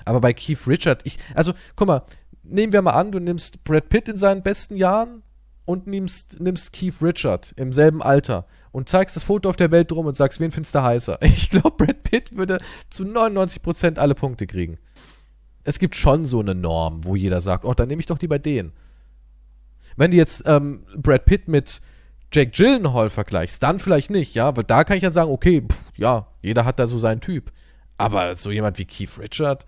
Aber bei Keith Richard, ich, also, guck mal, nehmen wir mal an, du nimmst Brad Pitt in seinen besten Jahren und nimmst, nimmst Keith Richard im selben Alter und zeigst das Foto auf der Welt drum und sagst, wen findest du heißer? Ich glaube, Brad Pitt würde zu 99% alle Punkte kriegen. Es gibt schon so eine Norm, wo jeder sagt, oh, dann nehme ich doch lieber den. Wenn du jetzt ähm, Brad Pitt mit Jack Gyllenhaal vergleichst, dann vielleicht nicht, ja, weil da kann ich dann sagen, okay, pff, ja, jeder hat da so seinen Typ. Aber so jemand wie Keith Richard,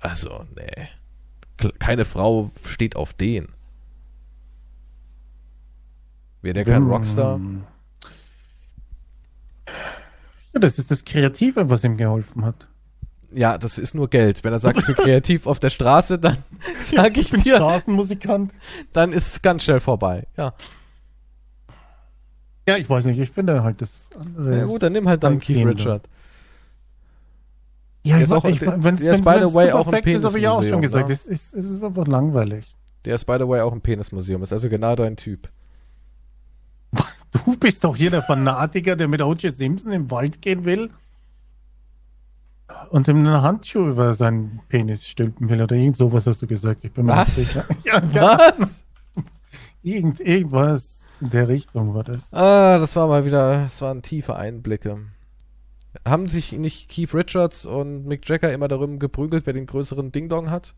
also, nee. Keine Frau steht auf den. Wäre der kein Rockstar? Ja, das ist das Kreative, was ihm geholfen hat. Ja, das ist nur Geld. Wenn er sagt, ich bin kreativ auf der Straße, dann sage ich, ich bin dir. Straßenmusikant. Dann ist es ganz schnell vorbei, ja. Ja, ich weiß nicht, ich finde halt das andere. Ja gut, dann nimm halt dann Keith Richard. Ja, der ist, auch, ich, der, wenn's, der ist by the way auch ein Penismuseum. Das habe ich auch schon gesagt, ne? es, ist, es ist einfach langweilig. Der ist by the way auch ein Penismuseum, ist also genau dein Typ. Du bist doch hier der Fanatiker, der mit O.J. Simpson im Wald gehen will und ihm eine Handschuh über seinen Penis stülpen will oder irgend sowas hast du gesagt. Ich bin mir nicht sicher. Ja, Was? Irgend, irgendwas in der Richtung war das. Ah, das war mal wieder, das waren tiefe Einblicke. Haben sich nicht Keith Richards und Mick Jagger immer darüber geprügelt, wer den größeren Ding-Dong hat?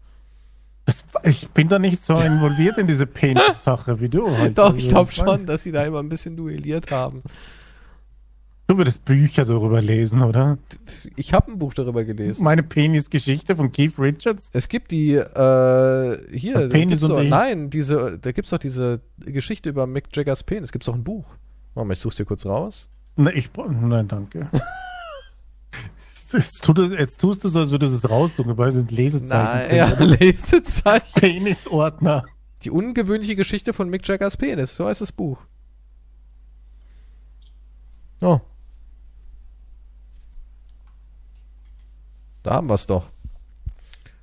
Das, ich bin da nicht so involviert in diese Penis-Sache wie du. Halt. Doch, ich glaube schon, dass sie da immer ein bisschen duelliert haben. Du würdest Bücher darüber lesen, oder? Ich habe ein Buch darüber gelesen. Meine Penis-Geschichte von Keith Richards? Es gibt die, äh, hier, Penis und so, nein, diese, da gibt's doch diese Geschichte über Mick Jaggers Penis. Gibt's doch ein Buch. Warte mal, ich such's dir kurz raus. Na, ich, nein, danke. Jetzt, tut es, jetzt tust du so, als würdest du es raussuchen, weil es sind Lesezeichen. Nein, ja, Lesezeichen. Penisordner. Die ungewöhnliche Geschichte von Mick Jaggers Penis, so heißt das Buch. Oh. Da haben wir es doch.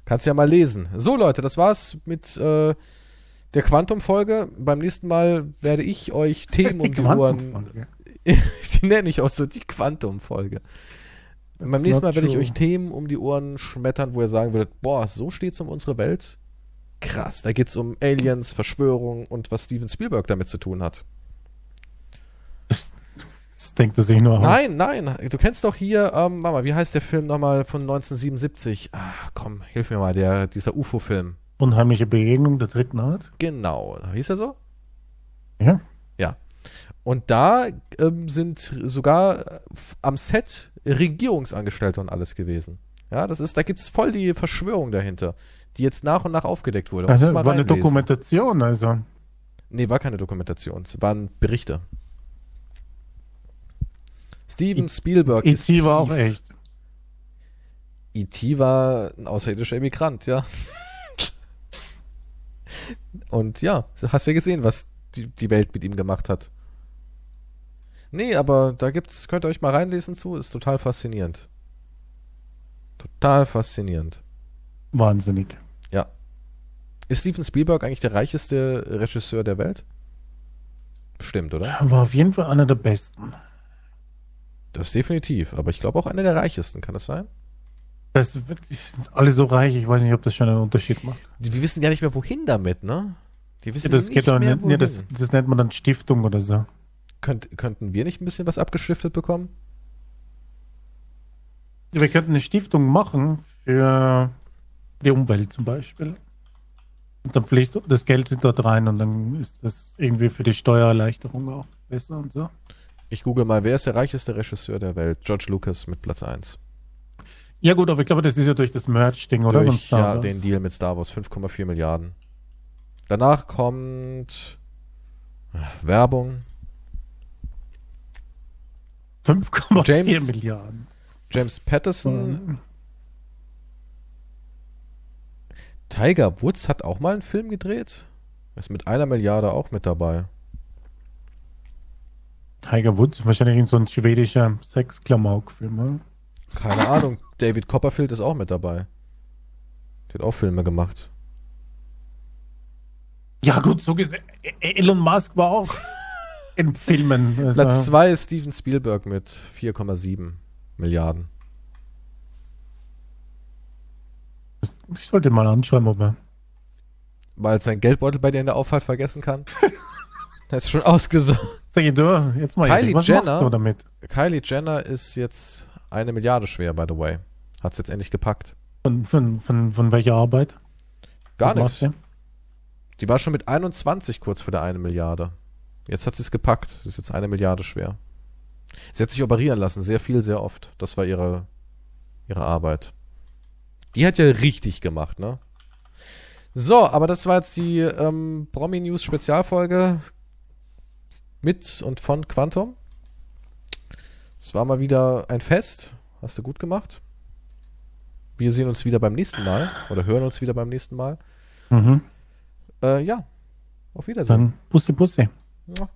Kannst ja mal lesen. So, Leute, das war's mit äh, der Quantum-Folge. Beim nächsten Mal werde ich euch Themen um die Ohren. die nenne ich auch so die Quantum-Folge. Beim nächsten Mal werde ich euch Themen um die Ohren schmettern, wo ihr sagen würdet, boah, so steht's um unsere Welt. Krass, da geht's um Aliens, Verschwörung und was Steven Spielberg damit zu tun hat. Das, denkt er sich nur aus. Nein, nein, du kennst doch hier, ähm, warte mal, wie heißt der Film nochmal von 1977? Ach, komm, hilf mir mal, der, dieser UFO-Film. Unheimliche Begegnung der dritten Art? Genau, hieß er so? Ja. Ja. Und da ähm, sind sogar am Set Regierungsangestellte und alles gewesen. Ja, das ist, da gibt's voll die Verschwörung dahinter, die jetzt nach und nach aufgedeckt wurde. Also war eine Dokumentation, also. Nee, war keine Dokumentation. Es waren Berichte. Steven Spielberg E. E.T. war auch echt. E.T. war ein außerirdischer Emigrant, ja. Und ja, hast ja gesehen, was die, die Welt mit ihm gemacht hat. Nee, aber da gibt's, könnt ihr euch mal reinlesen zu, ist total faszinierend. Total faszinierend. Wahnsinnig. Ja. Ist Steven Spielberg eigentlich der reicheste Regisseur der Welt? Bestimmt, oder? War auf jeden Fall einer der besten. Das definitiv, aber ich glaube auch einer der reichesten, kann das sein? Das sind alle so reich, ich weiß nicht, ob das schon einen Unterschied macht. Die, wir wissen ja nicht mehr, wohin damit, ne? Die wissen ja, das nicht mehr, nicht, nee, das, das nennt man dann Stiftung oder so. Könnt, könnten wir nicht ein bisschen was abgeschriftet bekommen? Wir könnten eine Stiftung machen für die Umwelt zum Beispiel. Und dann fließt das Geld dort rein und dann ist das irgendwie für die Steuererleichterung auch besser und so. Ich google mal, wer ist der reicheste Regisseur der Welt? George Lucas mit Platz 1. Ja gut, aber ich glaube, das ist ja durch das Merch-Ding, oder? Durch ja, Wars. den Deal mit Star Wars, 5,4 Milliarden. Danach kommt äh, Werbung. 5,4 James- Milliarden. James Patterson. Tiger Woods hat auch mal einen Film gedreht. Ist mit einer Milliarde auch mit dabei. Tiger Woods, wahrscheinlich in so ein schwedischer Sex-Klamauk-Film, oder? Keine Ahnung. David Copperfield ist auch mit dabei. Der hat auch Filme gemacht. Ja gut, so gesehen. E- Elon Musk war auch in Filmen. Also, Platz 2 ist Steven Spielberg mit 4,7 Milliarden. ich sollte mal anschreiben, ob er... Weil sein Geldbeutel bei dir in der Auffahrt vergessen kann. Er ist schon ausgesorgt. Sag ich, du, jetzt mal Kylie ehrlich, was Jenner- machst du damit? Kylie Jenner ist jetzt eine Milliarde schwer, by the way. Hat's jetzt endlich gepackt. Von, von, von, von welcher Arbeit? Gar Was nichts. Die war schon mit 21 kurz vor der eine Milliarde. Jetzt hat sie es gepackt. Sie ist jetzt eine Milliarde schwer. Sie hat sich operieren lassen, sehr viel, sehr oft. Das war ihre, ihre Arbeit. Die hat ja richtig gemacht, ne? So, aber das war jetzt die ähm, Promi News Spezialfolge mit und von Quantum. Es war mal wieder ein Fest. Hast du gut gemacht. Wir sehen uns wieder beim nächsten Mal oder hören uns wieder beim nächsten Mal. Mhm. Äh, ja, auf Wiedersehen. Dann Pussy Pussy. Ja.